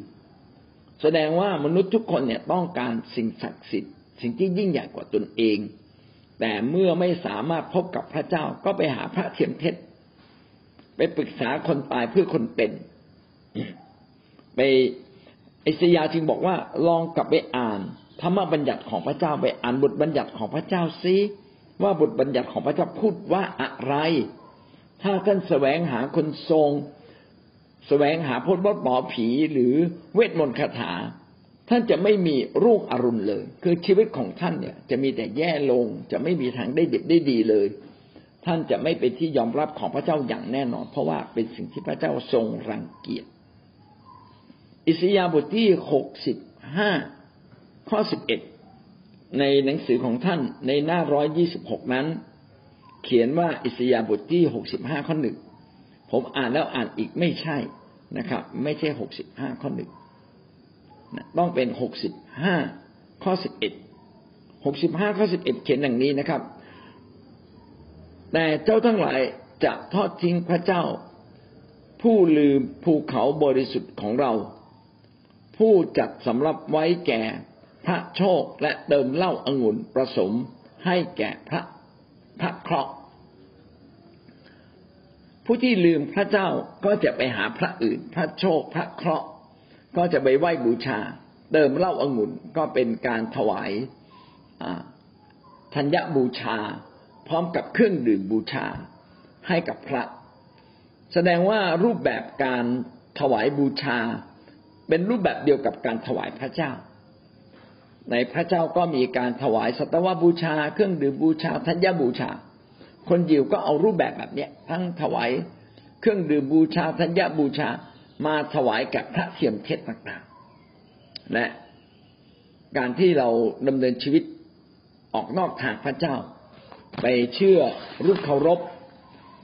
ๆ แสดงว่ามนุษย์ทุกคนเนี่ยต้องการสิ่งศักดิ์สิทธิ์ สิ่งที่ยิ่งใหญ่กว่าตนเอง แต่เมื่อไม่สามารถพบกับพระเจ้าก็ไปหาพระเทียมเท็จไปปรึกษาคนตายเพื่อคนเป็น ไปไอสยาจึงบอกว่าลองกลับไปอ่าน ธรรมบัญญัติของพระเจ้าไปอ่านบทบัญญัติของพระเจ้าซิว่าบทบัญญัติของพระเจ้าพูดว่าอะไร ถ้าท่านแสวงหาคนทรง แสวงหาพจน์บดหมอผีหรือเวทมนต์คาถา ท่านจะไม่มีรุ่งอรุณเลย คือชีวิตของท่านเนี่ย จะมีแต่แย่ลง จะไม่มีทางได้ด็ดได้ดีเลย ท่านจะไม่เป็นที่ยอมรับของพระเจ้าอย่างแน่นอน เพราะว่าเป็นสิ่งที่พระเจ้าทรงรังเกียจ อิสยาบทที่หกสิบห้า ข้อสิบเอ็ดในหนังสือของท่านในหน้าร้อยยี่สิบหกนั้น เขียนว่าอิสยาบทที่หกสิบห้าข้อหนึ่งผมอ่านแล้วอ่านอีกไม่ใช่นะครับ ไม่ใช่หกสิบห้าข้อหนึ่งต้องเป็นหกสิบห้าข้อสิบเอ็ดหกสิบห้าข้อสิบเอ็ดเขียนอย่างนี้นะครับ แต่เจ้าทั้งหลายจะทอดทิ้งพระเจ้า ผู้ลืมภูเขาบริสุทธิ์ของเรา ผู้จัดสำรับไว้แก่ พระโชคและเติมเหล้าอางุ่นผสมให้แก่พระพระเคราะห์ผู้ที่ลืมพระเจ้าก็จะไปหาพระอื่น พระโชคพระเคราะห์ก็จะไปไหว้บูชา เติมเหล้าอางุ่นก็เป็นการถวายธัญบูชา พร้อมกับเครื่องดื่มบูชาให้กับพระ แสดงว่ารูปแบบการถวายบูชา เป็นรูปแบบเดียวกับการถวายพระเจ้า ในพระเจ้าก็มีการถวายสัตวบูชา เครื่องดื่มบูชาธัญบูชา คนยิวก็เอารูปแบบแบบนี้ทั้งถวายเครื่องดื่มบูชาธัญบูชามาถวายกับพระเทียมเทศต่างๆ และการที่เราดำเนินชีวิตออกนอกทางพระเจ้า ไปเชื่อรูปเคารพ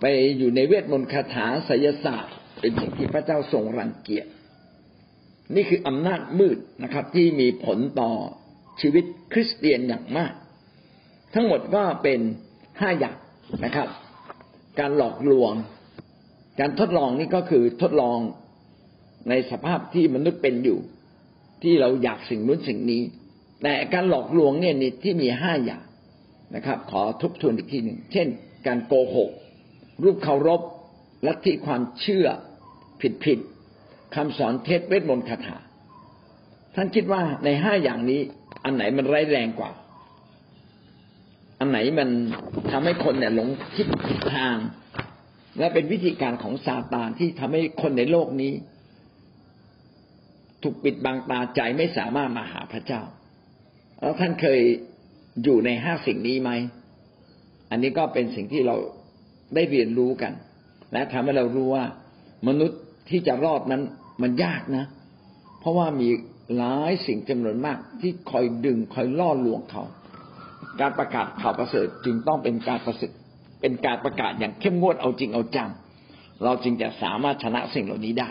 ไปอยู่ในเวทมนต์คาถาไสยศาสตร์ เป็นสิ่งที่พระเจ้าทรงรังเกียจนี่คืออำนาจมืดนะครับ ที่มีผลต่อ ชีวิตคริสเตียนอย่างมาก ทั้งหมดก็เป็นห้าอย่างนะครับ การหลอกลวง การทดลองนี่ก็คือทดลองในสภาพที่มนุษย์เป็นอยู่ ที่เราอยากสิ่งนู้นสิ่งนี้ แต่การหลอกลวงเนี่ยนี่ที่มีห้าอย่างนะครับ ขอทบทวนอีกทีหนึ่งเช่น การโกหก รูปเคารพลัทธิความเชื่อผิดผิดคำสอนเท็จเวทมนต์คาถาท่านคิดว่าในห้าอย่างนี้ อันไหนมันร้ายแรงกว่า อันไหนมันทำให้คนเนี่ยหลงคิดผิดทาง และเป็นวิธีการของซาตานที่ทำให้คนในโลกนี้ ถูกปิดบังตาใจไม่สามารถมาหาพระเจ้า แล้วท่านเคยอยู่ในห้าสิ่งนี้ไหม อันนี้ก็เป็นสิ่งที่เราได้เรียนรู้กัน และทำให้เรารู้ว่า มนุษย์ที่จะรอดนั้นมันยากนะ เพราะว่ามี หลายสิ่งจำนวนมาก ที่คอยดึงคอยล่อลวงเขา การประกาศข่าวประเสริฐจึงต้องเป็นการประสิทธิ์เป็นการประกาศอย่างเข้มงวดเอาจริงเอาจังเราจึงจะสามารถชนะสิ่งเหล่านี้ได้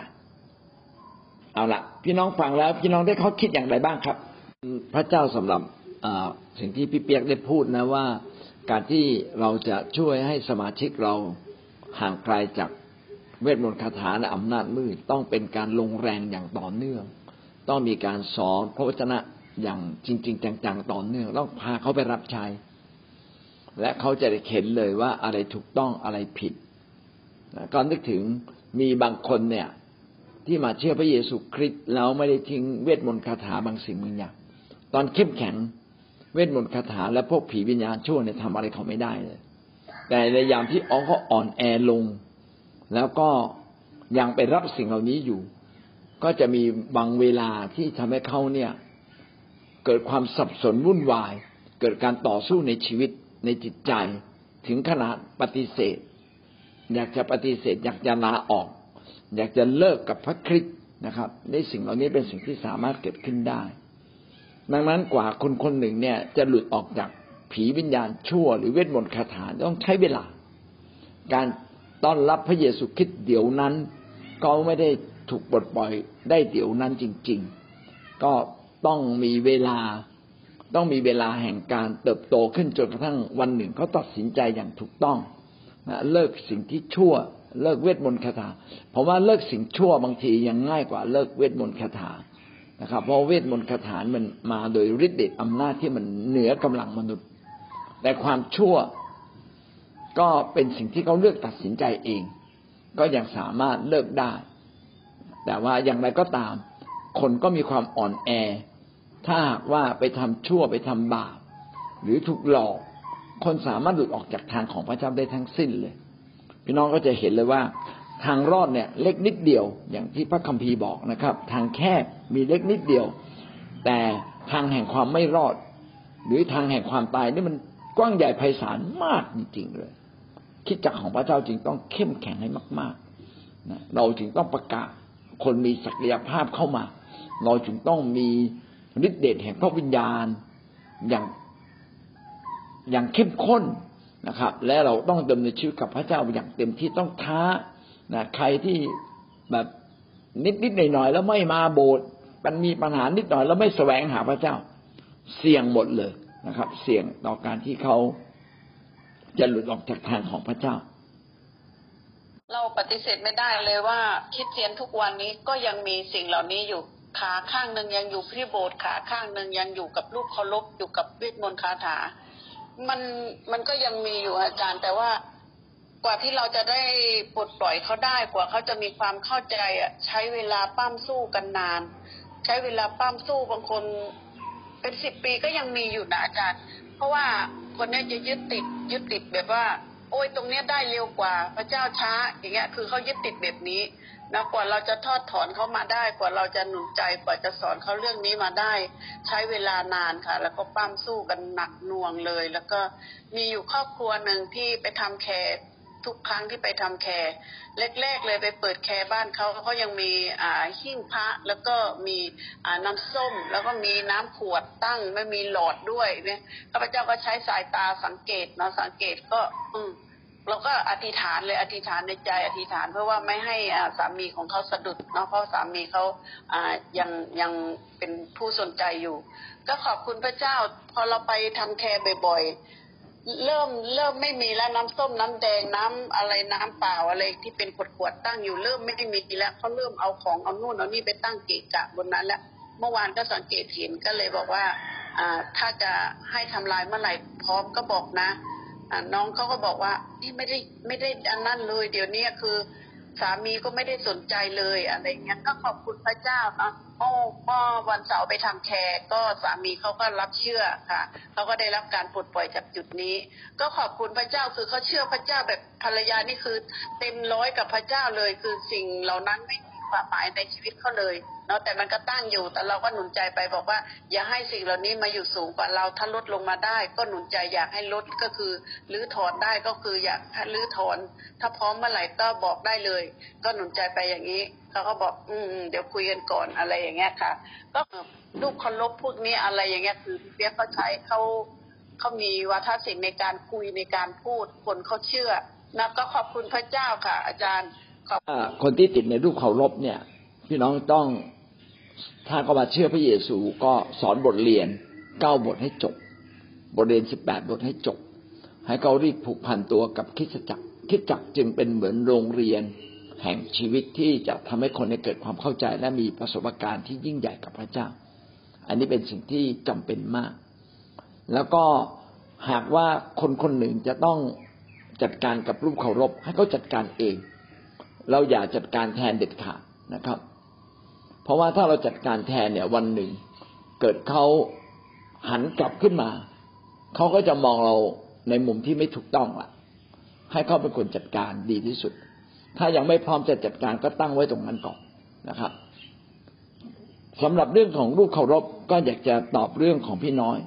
เอาละพี่น้องฟังแล้ว พี่น้องได้ข้อคิดอย่างไรบ้างครับ พระเจ้าสำหรับสิ่งที่พี่เปียกได้พูดนะว่า การที่เราจะช่วยให้สมาชิกเราห่างไกลจากเวทมนต์คาถาและอำนาจมืดต้องเป็นการลงแรงอย่างต่อเนื่อง ต้องมีการสอนพระวจนะอย่างจริง ๆ จังๆต่อเนื่องต้องพาเขาไปรับใช้ และเขาจะได้เห็นเลยว่าอะไรถูกต้องอะไรผิดก็นึกถึงมีบางคนเนี่ย ที่มาเชื่อพระเยซูคริสต์แล้วไม่ได้ทิ้งเวทมนต์คาถาบางสิ่งบางอย่างตอนเข้มแข็งเวทมนต์คาถาและพวกผีวิญญาณชั่วเนี่ยทำอะไรเขาไม่ได้เลย แต่ในยามที่อ๋อเขาอ่อนแอลง แล้วก็ยังไปรับสิ่งเหล่านี้อยู่ ก็จะมีบางเวลาที่ทำให้เขาเนี่ย เกิดความสับสนวุ่นวาย เกิดการต่อสู้ในชีวิตในจิตใจ ถึงขนาดปฏิเสธ อยากจะปฏิเสธ อยากจะลาออก อยากจะเลิกกับพระคริสต์นะครับในสิ่งเหล่านี้เป็นสิ่งที่สามารถเกิดขึ้นได้ ดังนั้นกว่าคนคนหนึ่งเนี่ย จะหลุดออกจากผีวิญญาณชั่ว หรือเวทมนต์คาถาต้องใช้เวลา การต้อนรับพระเยซูคริสต์เดี๋ยวนั้น ก็ไม่ได้ ถูกปลดปล่อยได้เดี๋ยวนั้นจริง ๆ ก็ต้องมีเวลา ต้องมีเวลาแห่งการเติบโตขึ้นจนกระทั่งวันหนึ่งเขาตัดสินใจอย่างถูกต้องนะเลิกสิ่งที่ชั่ว เลิกเวทมนต์คาถาเพราะว่าเลิกสิ่งชั่วบางทียังง่ายกว่าเลิกเวทมนต์คาถานะครับ เพราะเวทมนต์คาถามันมาโดยฤทธิ์เดชอำนาจที่มันเหนือกำลังมนุษย์ แต่ความชั่วก็เป็นสิ่งที่เขาเลือกตัดสินใจเอง ก็ยังสามารถเลิกได้ แต่ว่าอย่างไรก็ตาม คนก็มีความอ่อนแอ ถ้าหากว่าไปทำชั่วไปทำบาปหรือถูกหลอก คนสามารถหลุดออกจากทางของพระเจ้าได้ทั้งสิ้นเลย พี่น้องก็จะเห็นเลยว่า ทางรอดเนี่ยเล็กนิดเดียว อย่างที่พระคัมภีร์บอกนะครับ ทางแคบมีเล็กนิดเดียว แต่ทางแห่งความไม่รอด หรือทางแห่งความตายนี่มันกว้างใหญ่ไพศาลมากจริงๆเลย คิดจักของพระเจ้าจึงต้องเข้มแข็งให้มากๆนะเราจึงต้องประกาศ คนมีศักยภาพเข้ามา เราจึงต้องมีฤทธิเดชแห่งพระวิญญาณอย่างอย่างเข้มข้นนะครับ และเราต้องดำเนินชีวิตกับพระเจ้าอย่างเต็มที่ต้องท้านะใครที่แบบนิดนิดหน่อยหน่อยแล้วไม่มาโบสถ์มันมีปัญหานิดหน่อยแล้วไม่แสวงหาพระเจ้า เสี่ยงหมดเลยนะครับ เสี่ยงต่อการที่เขาจะหลุดออกจากทางของพระเจ้า เราปฏิเสธไม่ได้เลยว่าคิดเตียนทุกวันนี้ก็ยังมีสิ่งเหล่านี้อยู่ขาข้างหนึ่งยังอยู่ที่โบสถ์ขาข้างหนึ่งยังอยู่กับลูกเคารพอยู่กับเวทมนต์คาถา มันมันก็ยังมีอยู่อาจารย์ แต่ว่ากว่าที่เราจะได้ปลดปล่อยเขาได้กว่าเขาจะมีความเข้าใจอะใช้เวลาปั้มสู้กันนาน ใช้เวลาปั้มสู้บางคน เป็นสิบปีก็ยังมีอยู่นะอาจารย์ เพราะว่าคนนี้จะยึดติดยึดติดแบบว่า โอ้ยตรงเนี้ยได้เร็วกว่า พระเจ้าช้า อย่างเงี้ย คือเขายึดติดแบบนี้นะกว่าเราจะทอดถอนเขามาได้ กว่าเราจะหนุนใจกว่าจะสอนเขาเรื่องนี้มาได้ ใช้เวลานานค่ะ แล้วก็ปั้มสู้กันหนักหน่วงเลย แล้วก็มีอยู่ครอบครัวหนึ่งที่ไปทำแคร์ ทุกครั้งที่ไปทำแคร์แรกๆเลยไปเปิดแคร์บ้านเขาเขายังมีอ่าหิ้งพระแล้วก็มีน้ำส้ม แล้วก็มีน้ำขวดตั้งไม่มีหลอดด้วยเนี่ยข้าพเจ้าก็ใช้สายตาสังเกตเนาะสังเกตก็ อืมเราก็อธิษฐานเลยอธิษฐานในใจอธิษฐานเพื่อว่าไม่ให้อ่าสามีของเขาสะดุดเนาะเพราะสามีเขาอ่ายังยังเป็นผู้สนใจอยู่ ก็ขอบคุณพระเจ้า พอเราไปทำแคร์บ่อยๆ เริ่มเริ่มไม่มีแล้วน้ำส้มน้ำแดงน้ำอะไรน้ำเปล่าอะไรที่เป็นขวดๆตั้งอยู่เริ่มไม่มีแล้วเขาเริ่มเอาของเอานู่นเอานี่ไปตั้งเกะกะบนนั้นแล้วเมื่อวานก็สังเกตเห็นก็เลยบอกว่าอ่าถ้าจะให้ทำลายเมื่อไหร่พร้อมก็บอกนะน้องเขาก็บอกว่านี่ไม่ได้ไม่ได้อันนั้นเลย เดี๋ยวนี้คือ สามีก็ไม่ได้สนใจเลยอะไรเงี้ยก็ขอบคุณพระเจ้าเน เมื่อวันเสาร์ไปทำแคร์ก็สามีเขาก็รับเชื่อค่ะเขาก็ได้รับการปลดปล่อยจากจุดนี้ ก็ขอบคุณพระเจ้าคือเขาเชื่อพระเจ้าแบบภรรยานี่คือเต็มร้อยกับพระเจ้าเลย คือสิ่งเหล่านั้นไม่มีความหมายในชีวิตเขาเลย เนาะแต่มันก็ตั้งอยู่ แต่เราก็หนุนใจไปบอกว่า อย่าให้สิ่งเหล่านี้มาอยู่สูงกว่าเราถ้าลดลงมาได้ ก็หนุนใจอยากให้ลดก็คือรื้อถอนได้ก็คืออยากรื้อถอน ถ้าพร้อมเมื่อไหร่ก็บอกได้เลย ก็หนุนใจไปอย่างนี้เขาก็บอก อืมเดี๋ยวคุยกันก่อนอะไรอย่างเงี้ยค่ะ ก็ลูกเคารพพวกนี้อะไรอย่างเงี้ยคือพี่เปียกเขาใช้เขาเขามีวาทศิลป์ในการคุยในการพูดคนเขาเชื่อนะก็ขอบคุณพระเจ้าค่ะ อาจารย์ขอบคนที่ติดในรูปเคารพเนี่ย พี่น้องต้อง ถ้าก็มาเชื่อพระเยซูก็สอนบทเรียนเก้าบทให้จบบทเรียนสิบแปดบทให้จบ ให้เขารีบผูกพันตัวกับคริสตจักรคริสตจักรจึงเป็นเหมือนโรงเรียนแห่งชีวิตที่จะทำให้คนได้เกิดความเข้าใจและมีประสบการณ์ที่ยิ่งใหญ่กับพระเจ้า อันนี้เป็นสิ่งที่จำเป็นมาก แล้วก็หากว่าคนคนหนึ่งจะต้องจัดการกับรูปเคารพให้เขาจัดการเอง เราอย่าจัดการแทนเด็ดขาดนะครับ เพราะว่าถ้าเราจัดการแทนเนี่ยวันหนึ่ง เกิดเขาหันกลับขึ้นมา เขาก็จะมองเราในมุมที่ไม่ถูกต้องละให้เขาเป็นคนจัดการดีที่สุด ถ้ายังไม่พร้อมจะจัดการก็ตั้งไว้ตรงนั้นก่อนนะครับสำหรับเรื่องของรูปเคารพก็อยากจะตอบเรื่องของพี่น้อย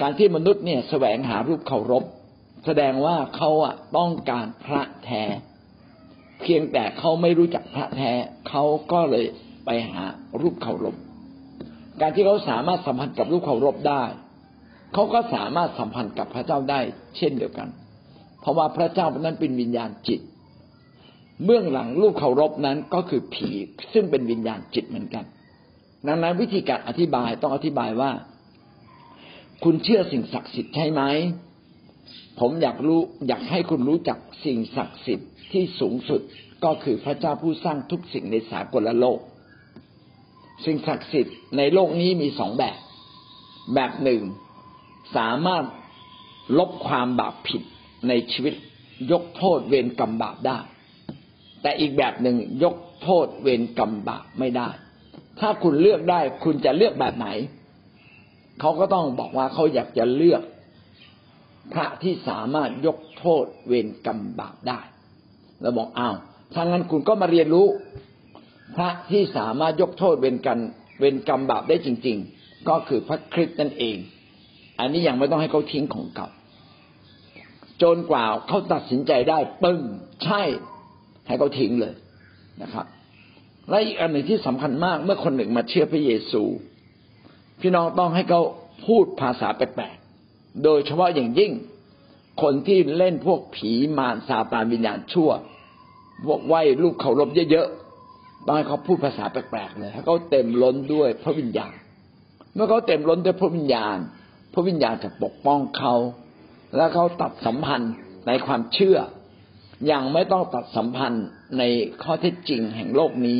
การที่มนุษย์เนี่ยแสวงหารูปเคารพ แสดงว่าเขาอะต้องการพระแท้ เพียงแต่เขาไม่รู้จักพระแท้ เขาก็เลยไปหารูปเคารพ การที่เขาสามารถสัมพันธ์กับรูปเคารพได้ เขาก็สามารถสัมพันธ์กับพระเจ้าได้ เช่นเดียวกัน เพราะว่าพระเจ้านั้นเป็นวิญญาณจิต เบื้องหลังรูปเคารพนั้นก็คือผีซึ่งเป็นวิญญาณจิตเหมือนกัน ดังนั้นวิธีการอธิบายต้องอธิบายว่า คุณเชื่อสิ่งศักดิ์สิทธิ์ใช่ไหม ผมอยากรู้อยากให้คุณรู้จักสิ่งศักดิ์สิทธิ์ที่สูงสุดก็คือพระเจ้าผู้สร้างทุกสิ่งในสากลโลก สิ่งศักดิ์สิทธิ์ในโลกนี้มีสองแบบ แบบหนึ่งสามารถลบความบาปผิดในชีวิต ยกโทษเวรกรรมบาปได้ แต่อีกแบบหนึ่งยกโทษเวรกรรมบาปไม่ได้ ถ้าคุณเลือกได้คุณจะเลือกแบบไหน เขาก็ต้องบอกว่าเขาอยากจะเลือก พระที่สามารถยกโทษเวรกรรมบาปได้ แล้วบอกอ้าวถ้างั้นคุณก็มาเรียนรู้ พระที่สามารถยกโทษเวรกันเวรกรรมบาปได้จริง ๆ ก็คือพระคริสต์นั่นเอง อันนี้ยังไม่ต้องให้เขาทิ้งของเก่าจนกว่าเขาตัดสินใจได้ปึ้งใช่ให้เขาทิ้งเลยนะครับ และอีกอันหนึ่งที่สำคัญมากเมื่อคนหนึ่งมาเชื่อพระเยซู พี่น้องต้องให้เขาพูดภาษาแปลก โดยเฉพาะอย่างยิ่ง คนที่เล่นพวกผีมารซาตานวิญญาณชั่ว พวกไหว้รูปเคารพเยอะๆต้องเขาพูดภาษาแปลกๆเลยให้เขาเต็มล้นด้วยพระวิญญาณ เมื่อเขาเต็มล้นด้วยพระวิญญาณ พระวิญญาณจะปกป้องเขา แล้วเขาตัดสัมพันธ์ในความเชื่อ อย่างไม่ต้องตัดสัมพันธ์ในข้อเท็จจริงแห่งโลกนี้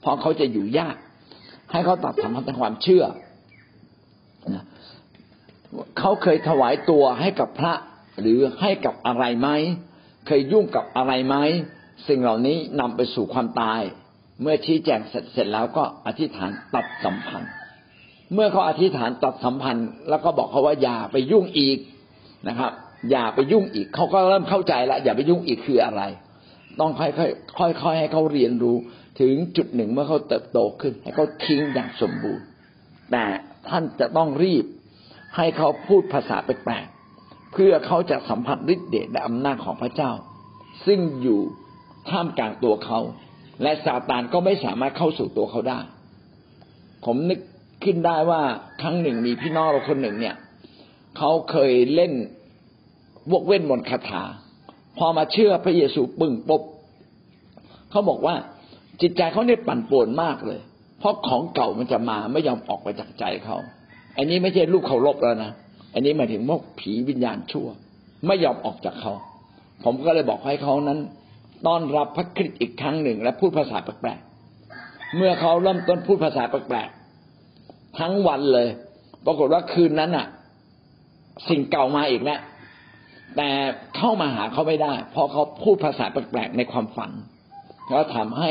เพราะเขาจะอยู่ยาก ให้เขาตัดสัมพันธ์ในความเชื่อ เขาเคยถวายตัวให้กับพระหรือให้กับอะไรไหมเคยยุ่งกับอะไรไหมสิ่งเหล่านี้นำไปสู่ความตาย เมื่อชี้แจงเสร็จเสร็จแล้วก็อธิษฐานตัดสัมพันธ์ เมื่อเขาอธิษฐานตัดสัมพันธ์ แล้วก็บอกเขาว่าอย่าไปยุ่งอีกนะครับ อย่าไปยุ่งอีกเขาก็เริ่มเข้าใจแล้วอย่าไปยุ่งอีกคืออะไร ต้องค่อยๆค่อยๆให้เขาเรียนรู้ถึงจุดหนึ่งเมื่อเขาเติบโตขึ้น ให้เขาทิ้งอย่างสมบูรณ์ แต่ท่านจะต้องรีบ ให้เขาพูดภาษาแปลกๆเพื่อเขาจะสัมผัสฤทธิ์เดชและอำนาจของพระเจ้า ซึ่งอยู่ท่ามกลางตัวเขา และซาตานก็ไม่สามารถเข้าสู่ตัวเขาได้ ผมนึกขึ้นได้ว่าครั้งหนึ่งมีพี่น้องเราคนหนึ่งเนี่ยเขาเคยเล่นวกเว้นมนต์คาถา พอมาเชื่อพระเยซูปึ้งปบเขาบอกว่าจิตใจเขาเนี่ยปั่นป่วนมากเลย เพราะของเก่ามันจะมาไม่ยอมออกไปจากใจเขา อันนี้ไม่ใช่ลูกเคารพแล้วนะอันนี้หมายถึงพวกผีวิญญาณชั่ว ไม่ยอมออกจากเขา ผมก็เลยบอกให้เขานั้นต้อนรับพระคริสต์อีกครั้งหนึ่ง และพูดภาษาแปลกๆเมื่อเขาเริ่มต้นพูดภาษาแปลกๆทั้งวันเลย ปรากฏว่าคืนนั้นอะ สิ่งเก่ามาอีกแล้วแต่เข้ามาหาเขาไม่ได้ เพราะเขาพูดภาษาแปลกๆในความฝันแล้วทำให้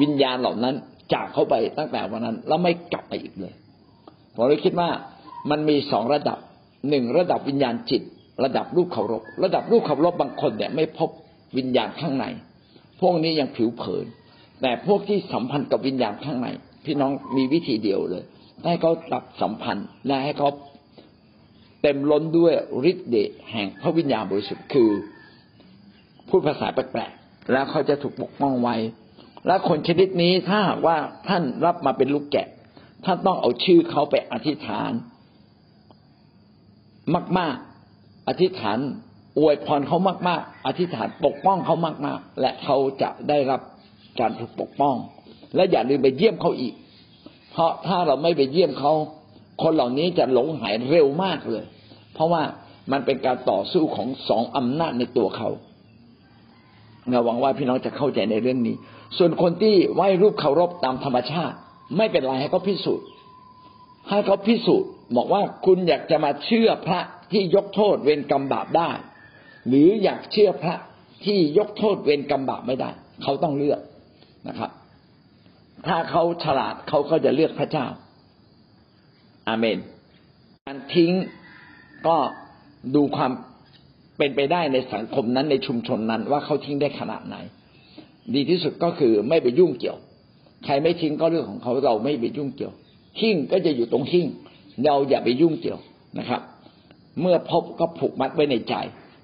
วิญญาณเหล่านั้นจากเขาไปตั้งแต่วันนั้น แล้วไม่กลับไปอีกเลย ผมเลยคิดว่ามันมีสองระดับหนึ่งระดับวิญญาณจิต ระดับรูปเคารพระดับรูปเคารพบางคนเนี่ยไม่พบวิญญาณข้างใน พวกนี้ยังผิวเผิน แต่พวกที่สัมพันธ์กับวิญญาณข้างใน พี่น้องมีวิธีเดียวเลยให้เขาตัดสัมพันธ์และให้เขาเต็มล้นด้วยฤทธิ์เดชแห่งพระวิญญาณบริสุทธิ์คือพูดภาษาแปลกๆแล้วเขาจะถูกปกป้องไว้ และคนชนิดนี้ถ้าหากว่าท่านรับมาเป็นลูกแกะ ท่านต้องเอาชื่อเขาไปอธิษฐาน มาก ๆ อธิษฐาน อวยพรเขามาก ๆ อธิษฐานปกป้องเขามาก ๆ และเขาจะได้รับการถูกปกป้อง และอย่าลืมไปเยี่ยมเขาอีก เพราะถ้าเราไม่ไปเยี่ยมเขา คนเหล่านี้จะหลงหายเร็วมากเลย เพราะว่ามันเป็นการต่อสู้ของสองอำนาจในตัวเขาเราหวังว่าพี่น้องจะเข้าใจในเรื่องนี้ ส่วนคนที่ไหว้รูปเคารพตามธรรมชาติ ไม่เป็นไรให้เขาพิสูจน์ ให้เขาพิสูจน์ บอกว่าคุณอยากจะมาเชื่อพระที่ยกโทษเวรกรรมบาปได้ หรืออยากเชื่อพระที่ยกโทษเวรกรรมบาปไม่ได้ เขาต้องเลือกนะครับ ถ้าเขาฉลาดเขาก็จะเลือกพระเจ้า อาเมน การทิ้งก็ดูความเป็นไปได้ในสังคมนั้นในชุมชนนั้น ว่าเขาทิ้งได้ขนาดไหน ดีที่สุดก็คือไม่ไปยุ่งเกี่ยว ใครไม่ทิ้งก็เรื่องของเขาเราไม่ไปยุ่งเกี่ยว หิ้งก็จะอยู่ตรงหิ้งเราอย่าไปยุ่งเกี่ยวนะครับ เมื่อพบก็ผูกมัดไว้ในใจ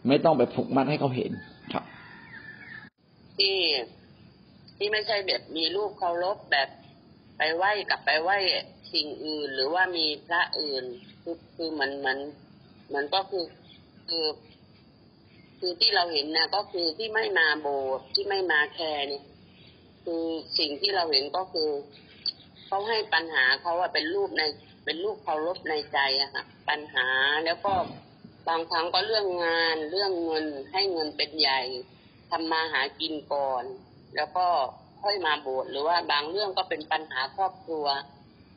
ไม่ต้องไปผูกมัดให้เขาเห็นครับที่ที่ไม่ใช่แบบมีรูปเคารพแบบไปไหว้กลับไปไหว้สิ่งอื่น หรือว่ามีพระอื่นคือคือมันมันมันก็คือคือคือที่เราเห็นนะก็คือที่ไม่มาโบสถ์ที่ไม่มาแคร์เนี่ย คือสิ่งที่เราเห็นก็คือเขาให้ปัญหาเขาว่าเป็นรูปใน เป็นรูปเคารพในใจอะค่ะ ปัญหาแล้วก็บางครั้งก็เรื่องงานเรื่องเงินให้เงินเป็นใหญ่ทำมาหากินก่อน แล้วก็ค่อยมาโบสถ์หรือว่าบางเรื่องก็เป็นปัญหาครอบครัว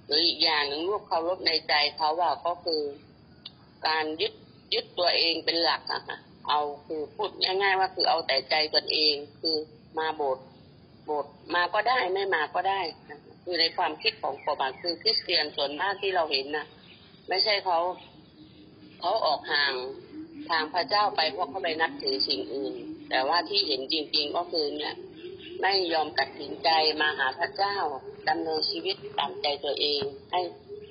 หรืออีกอย่างหนึ่งรูปเคารพในใจเขาว่าก็คือ การยึดยึดตัวเองเป็นหลักอะค่ะเอาคือพูดง่าย ๆ ว่าคือเอาแต่ใจตนเองคือมาโบสถ์ โบสถ์มาก็ได้ไม่มาก็ได้คือในความคิดของผมอะคือคริสเตียนส่วนมากที่เราเห็นนะไม่ใช่เขาเขาออกห่างทางพระเจ้าไปเพราะเขาไปนับถือสิ่งอื่น แต่ว่าที่เห็นจริง ๆ ก็คือเนี่ยไม่ยอมตัดสินใจมาหาพระเจ้าดำเนินชีวิตตามใจตัวเองให้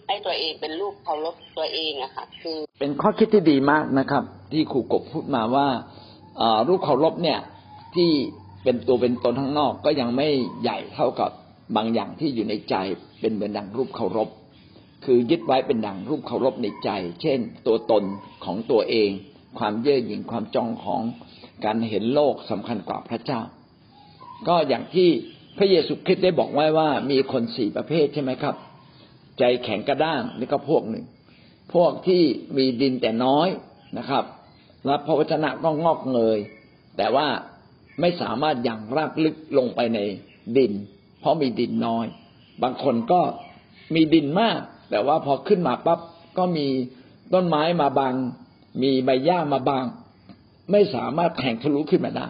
ให้ตัวเองเป็นลูกเคารพตัวเองอะค่ะคือ เป็นข้อคิดที่ดีมากนะครับ ที่ครูกบพูดมาว่ารูปเคารพเนี่ยที่ เป็นตัวเป็นตนข้างนอกก็ยังไม่ใหญ่เท่ากับบางอย่างที่อยู่ในใจเป็นเหมือนดังรูปเคารพ คือยึดไว้เป็นดังรูปเคารพในใจ เช่น ตัวตนของตัวเอง ความเย่อหยิ่งความจองของการเห็นโลกสำคัญกว่าพระเจ้า ก็อย่างที่พระเยซูคริสต์ได้บอกไว้ว่ามีคนสี่ประเภทใช่ไหมครับ ใจแข็งกระด้างนี่ก็พวกหนึ่ง พวกที่มีดินแต่น้อยนะครับรับพระวจนะก็งอกเงย แต่ว่า ไม่สามารถอย่างรากลึกลงไปในดิน เพราะมีดินน้อย บางคนก็มีดินมาก แต่ว่าพอขึ้นมาปั๊บก็มีต้นไม้มาบางมีใบหญ้ามาบาง ไม่สามารถแทงทะลุขึ้นมาได้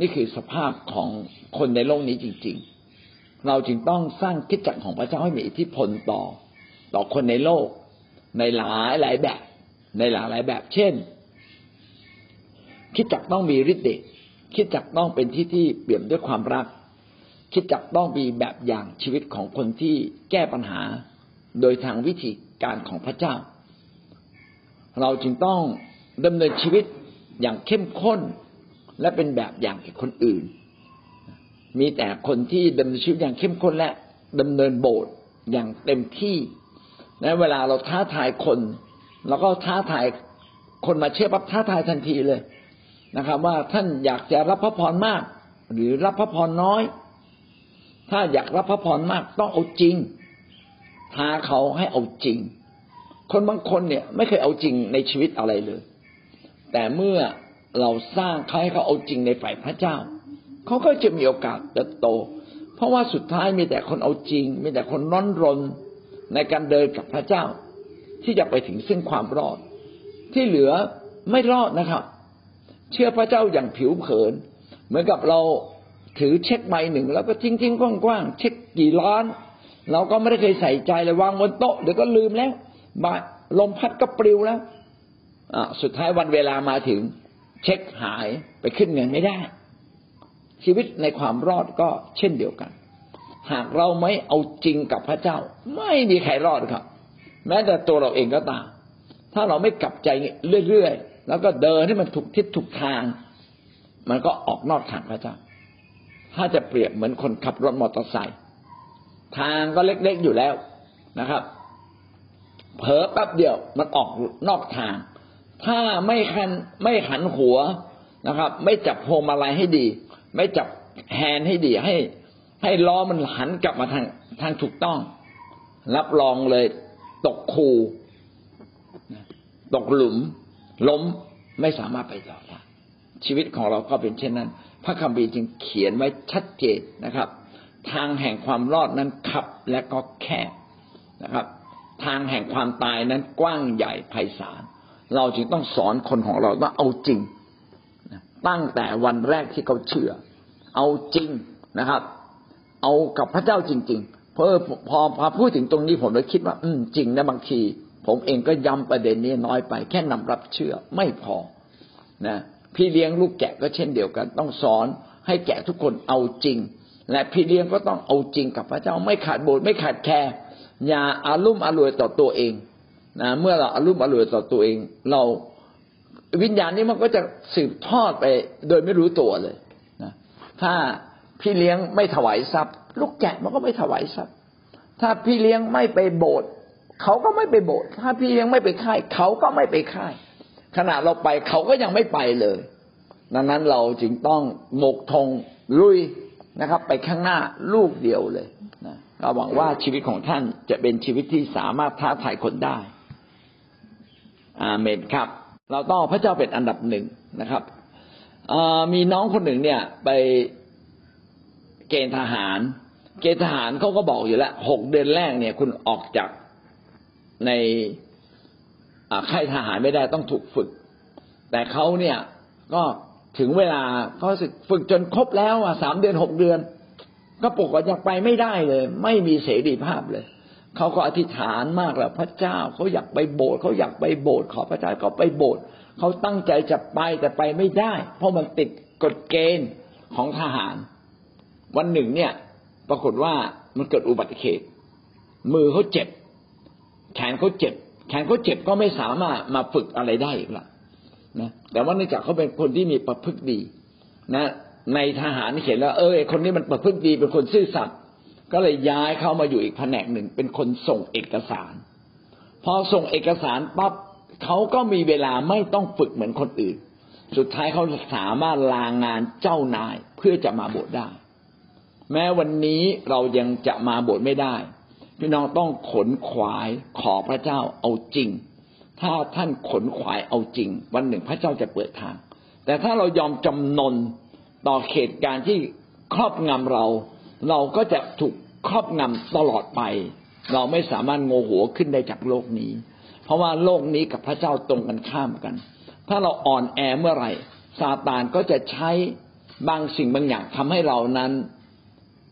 นี่คือสภาพของคนในโลกนี้จริง ๆ เราจึงต้องสร้างคิดจักรของพระเจ้าให้มีอิทธิพลต่อ ต่อคนในโลก ในหลายหลายแบบ ในหลายหลายแบบ เช่น คิดจักต้องมีฤทธิ์เดช คิดจักต้องเป็นที่ที่เปี่ยมด้วยความรัก คิดจักต้องมีแบบอย่างชีวิตของคนที่แก้ปัญหา โดยทางวิธีการของพระเจ้า เราจึงต้องดำเนินชีวิตอย่างเข้มข้นและเป็นแบบอย่างแก่คนอื่น มีแต่คนที่ดำเนินชีวิตอย่างเข้มข้นและดำเนินโบสถ์อย่างเต็มที่และเวลาเราท้าทายคนเราก็ท้าทายคนมาเชื่อปั๊บท้าทายทันทีเลย นะครับ ว่าท่านอยากจะรับพระพรมาก หรือรับพระพรน้อย ถ้าอยากรับพระพรมากต้องเอาจริงท้าเขาให้เอาจริง คนบางคนเนี่ยไม่เคยเอาจริงในชีวิตอะไรเลย แต่เมื่อเราสร้างเขาให้เขาเอาจริงในฝ่ายพระเจ้า เขาก็จะมีโอกาสเติบโต เพราะว่าสุดท้ายมีแต่คนเอาจริง มีแต่คนร้อนรนในการเดินกับพระเจ้า ที่จะไปถึงซึ่งความรอด ที่เหลือไม่รอดนะครับ เชื่อพระเจ้าอย่างผิวเผิน เหมือนกับเราถือเช็คใบหนึ่ง แล้วก็ทิ้งทิ้งกว้างๆเช็คกี่ล้าน เราก็ไม่ได้เคยใส่ใจเลยวางบนโต๊ะเดี๋ยวก็ลืมแล้วบาลมพัดก็ปลิวแล้วอ่าสุดท้ายวันเวลามาถึง เช็คหายไปขึ้นเงินไม่ได้ ชีวิตในความรอดก็เช่นเดียวกัน หากเราไม่เอาจริงกับพระเจ้า ไม่มีใครรอดครับ แม้แต่ตัวเราเองก็ตามถ้าเราไม่กลับใจเรื่อยๆ แล้วก็เดินให้มันถูกทิศถูกทาง มันก็ออกนอกทางพระเจ้า ถ้าจะเปรียบเหมือนคนขับรถมอเตอร์ไซค์ทางก็เล็กๆอยู่แล้วนะครับ เผลอแป๊บเดียวมันออกนอกทาง ถ้าไม่คันไม่หันหัวนะครับ ไม่จับพวงมาลัยให้ดี ไม่จับแฮนด์ให้ดีให้ ให้ล้อมันหันกลับมาทางทางถูกต้อง รับรองเลย ตกคูตกหลุม ล้มไม่สามารถไปต่อได้ชีวิตของเราก็เป็นเช่นนั้น พระคัมภีร์จึงเขียนไว้ชัดเจนนะครับ ทางแห่งความรอดนั้นขับและก็แคบนะครับ ทางแห่งความตายนั้นกว้างใหญ่ไพศาลเราจึงต้องสอนคนของเราว่าเอาจริงตั้งแต่วันแรกที่เขาเชื่อ เอาจริงนะครับ เอากับพระเจ้าจริง ๆ เพราะพอพอพูดถึงตรงนี้ผมเลยคิดว่า อืมจริงนะบางที ผมเองก็ย้ำประเด็นนี้น้อยไป แค่นำรับเชื่อไม่พอนะพี่เลี้ยงลูกแกะก็เช่นเดียวกัน ต้องสอนให้แกะทุกคนเอาจริง และพี่เลี้ยงก็ต้องเอาจริงกับพระเจ้าไม่ขาดโบสไม่ขาดแคร์อย่าอารุ่มอร่วยต่อตัวเองนะเมื่อเราอารุ่มอร่วยต่อตัวเอง เราวิญญาณนี้มันก็จะสืบทอดไปโดยไม่รู้ตัวเลยนะถ้าพี่เลี้ยงไม่ถวายทรัพย์ ลูกแกะมันก็ไม่ถวายทรัพย์ ถ้าพี่เลี้ยงไม่ไปโบสถ์ เขาก็ไม่ไปโบสถ์ถ้าพี่เลี้ยงไม่ไปค่ายเขาก็ไม่ไปค่าย ขณะเราไปเขาก็ยังไม่ไปเลย ดังนั้นเราจึงต้องหมกธงลุยนะครับ ไปข้างหน้าลูกเดียวเลยนะเราหวังว่าชีวิตของท่านจะเป็นชีวิตที่สามารถท้าทายคนได้ อาเมนครับ เราต้องพระเจ้าเป็นอันดับหนึ่งนะครับมีน้องคนหนึ่งเนี่ย ไปเกณฑ์ทหาร เกณฑ์ทหารเขาก็บอกอยู่แล้วหกเดือนแรกเนี่ย คุณออกจาก ในค่ายทหารไม่ได้ต้องถูกฝึก แต่เขาเนี่ยก็ถึงเวลาเขาฝึกจนครบแล้วอะสามเดือนหกเดือน ก็ปกติยังไปไม่ได้เลย ไม่มีเสรีภาพเลยเขาก็อธิษฐานมากแล้วพระเจ้าเขาอยากไปโบสถ์เขาอยากไปโบสถ์ขอพระเจ้าเขาไปโบสถ์เขาตั้งใจจะไปแต่ไปไม่ได้ เพราะมันติดกฎเกณฑ์ของทหาร วันหนึ่งเนี่ย ปรากฏว่ามันเกิดอุบัติเหตุมือเขาเจ็บ แขนเขาเจ็บ แขนเขาเจ็บก็ไม่สามารถมาฝึกอะไรได้อีกละนะแต่ว่าเนื่องจากเขาเป็นคนที่มีประพฤติดี นะ ในทหารเขียนแล้วเออคนนี้มันประพฤติดีเป็นคนซื่อสัตย์ก็เลยย้ายเขามาอยู่อีกแผนกหนึ่ง เป็นคนส่งเอกสาร พอส่งเอกสารปั๊บเขาก็มีเวลาไม่ต้องฝึกเหมือนคนอื่น สุดท้ายเขาสามารถลางงานเจ้านายเพื่อจะมาบสถ์ได้ แม้วันนี้เรายังจะมาบสถ์ไม่ได้ พี่น้องต้องขนขวายขอพระเจ้าเอาจริง ถ้าท่านขนขวายเอาจริง วันหนึ่งพระเจ้าจะเปิดทาง แต่ถ้าเรายอมจำนนต่อเหตุการณ์ที่ครอบงำเรา เราก็จะถูกครอบงำตลอดไป เราไม่สามารถโงหัวขึ้นได้จากโลกนี้ เพราะว่าโลกนี้กับพระเจ้าตรงกันข้ามกัน ถ้าเราอ่อนแอเมื่อไหร่ซาตานก็จะใช้บางสิ่งบางอย่างทำให้เรานั้น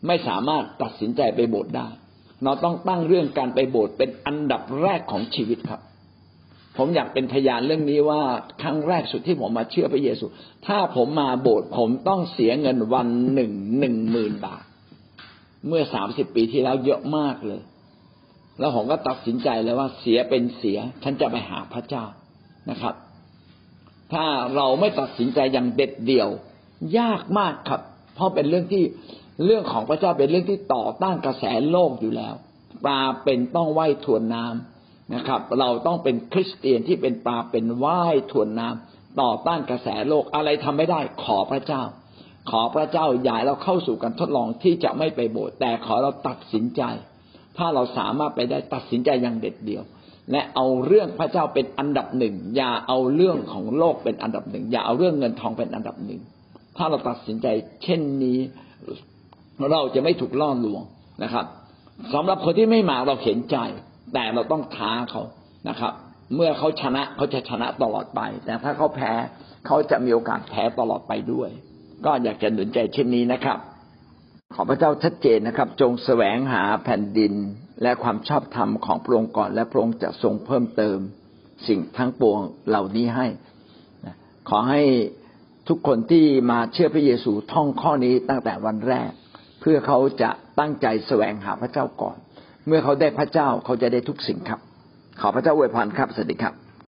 ไม่สามารถตัดสินใจไปโบสถ์ได้ เราต้องตั้งเรื่องการไปโบสถ์เป็นอันดับแรกของชีวิตครับ ผมอยากเป็นพยานเรื่องนี้ว่าครั้งแรกสุดที่ผมมาเชื่อพระเยซู ถ้าผมมาโบสถ์ผมต้องเสียเงินวันหนึ่งหนึ่งหมื่นบาท เมื่อสามสิบปีที่แล้วเยอะมากเลย แล้วผมก็ตัดสินใจเลยว่าเสียเป็นเสีย ฉันจะไปหาพระเจ้านะครับ ถ้าเราไม่ตัดสินใจอย่างเด็ดเดี่ยว ยากมากครับ เพราะเป็นเรื่องที่ เรื่องของพระเจ้าเป็นเรื่องที่ต่อต้านกระแสโลกอยู่แล้วปลาเป็นต้องว่ายทวนน้ำนะครับ เราต้องเป็นคริสเตียนที่เป็นปลาเป็นว่ายทวนน้ำต่อต้านกระแสโลกอะไรทำไม่ได้ ขอพระเจ้า ขอพระเจ้าอย่าเราเข้าสู่การทดลองที่จะไม่ไปโบสถ์แต่ขอเราตัดสินใจ ถ้าเราสามารถไปได้ตัดสินใจอย่างเด็ดเดี่ยว และเอาเรื่องพระเจ้าเป็นอันดับหนึ่งอย่าเอาเรื่องของโลกเป็นอันดับหนึ่งอย่าเอาเรื่องเงินทองเป็นอันดับหนึ่งถ้าเราตัดสินใจเช่นนี้ เราจะไม่ถูกล่อลวงนะครับสำหรับคนที่ไม่มาเราเห็นใจ แต่เราต้องท้าเขานะครับ เมื่อเขาชนะเขาจะชนะตลอดไป แต่ถ้าเขาแพ้เขาจะมีโอกาสแพ้ตลอดไปด้วย ก็อยากจะหนุนใจเช่นนี้นะครับ ขอพระเจ้าชัดเจนนะครับ จงแสวงหาแผ่นดินและความชอบธรรมของพระองค์ก่อนและพระองค์จะทรงเพิ่มเติมสิ่งทั้งปวงเหล่านี้ให้ขอให้ทุกคนที่มาเชื่อพระเยซูท่องข้อนี้ตั้งแต่วันแรก เพื่อเขาจะตั้งใจแสวงหาพระเจ้าก่อน เมื่อเขาได้พระเจ้าเขาจะได้ทุกสิ่งครับ ขอพระเจ้าอวยพรครับสวัสดีครับ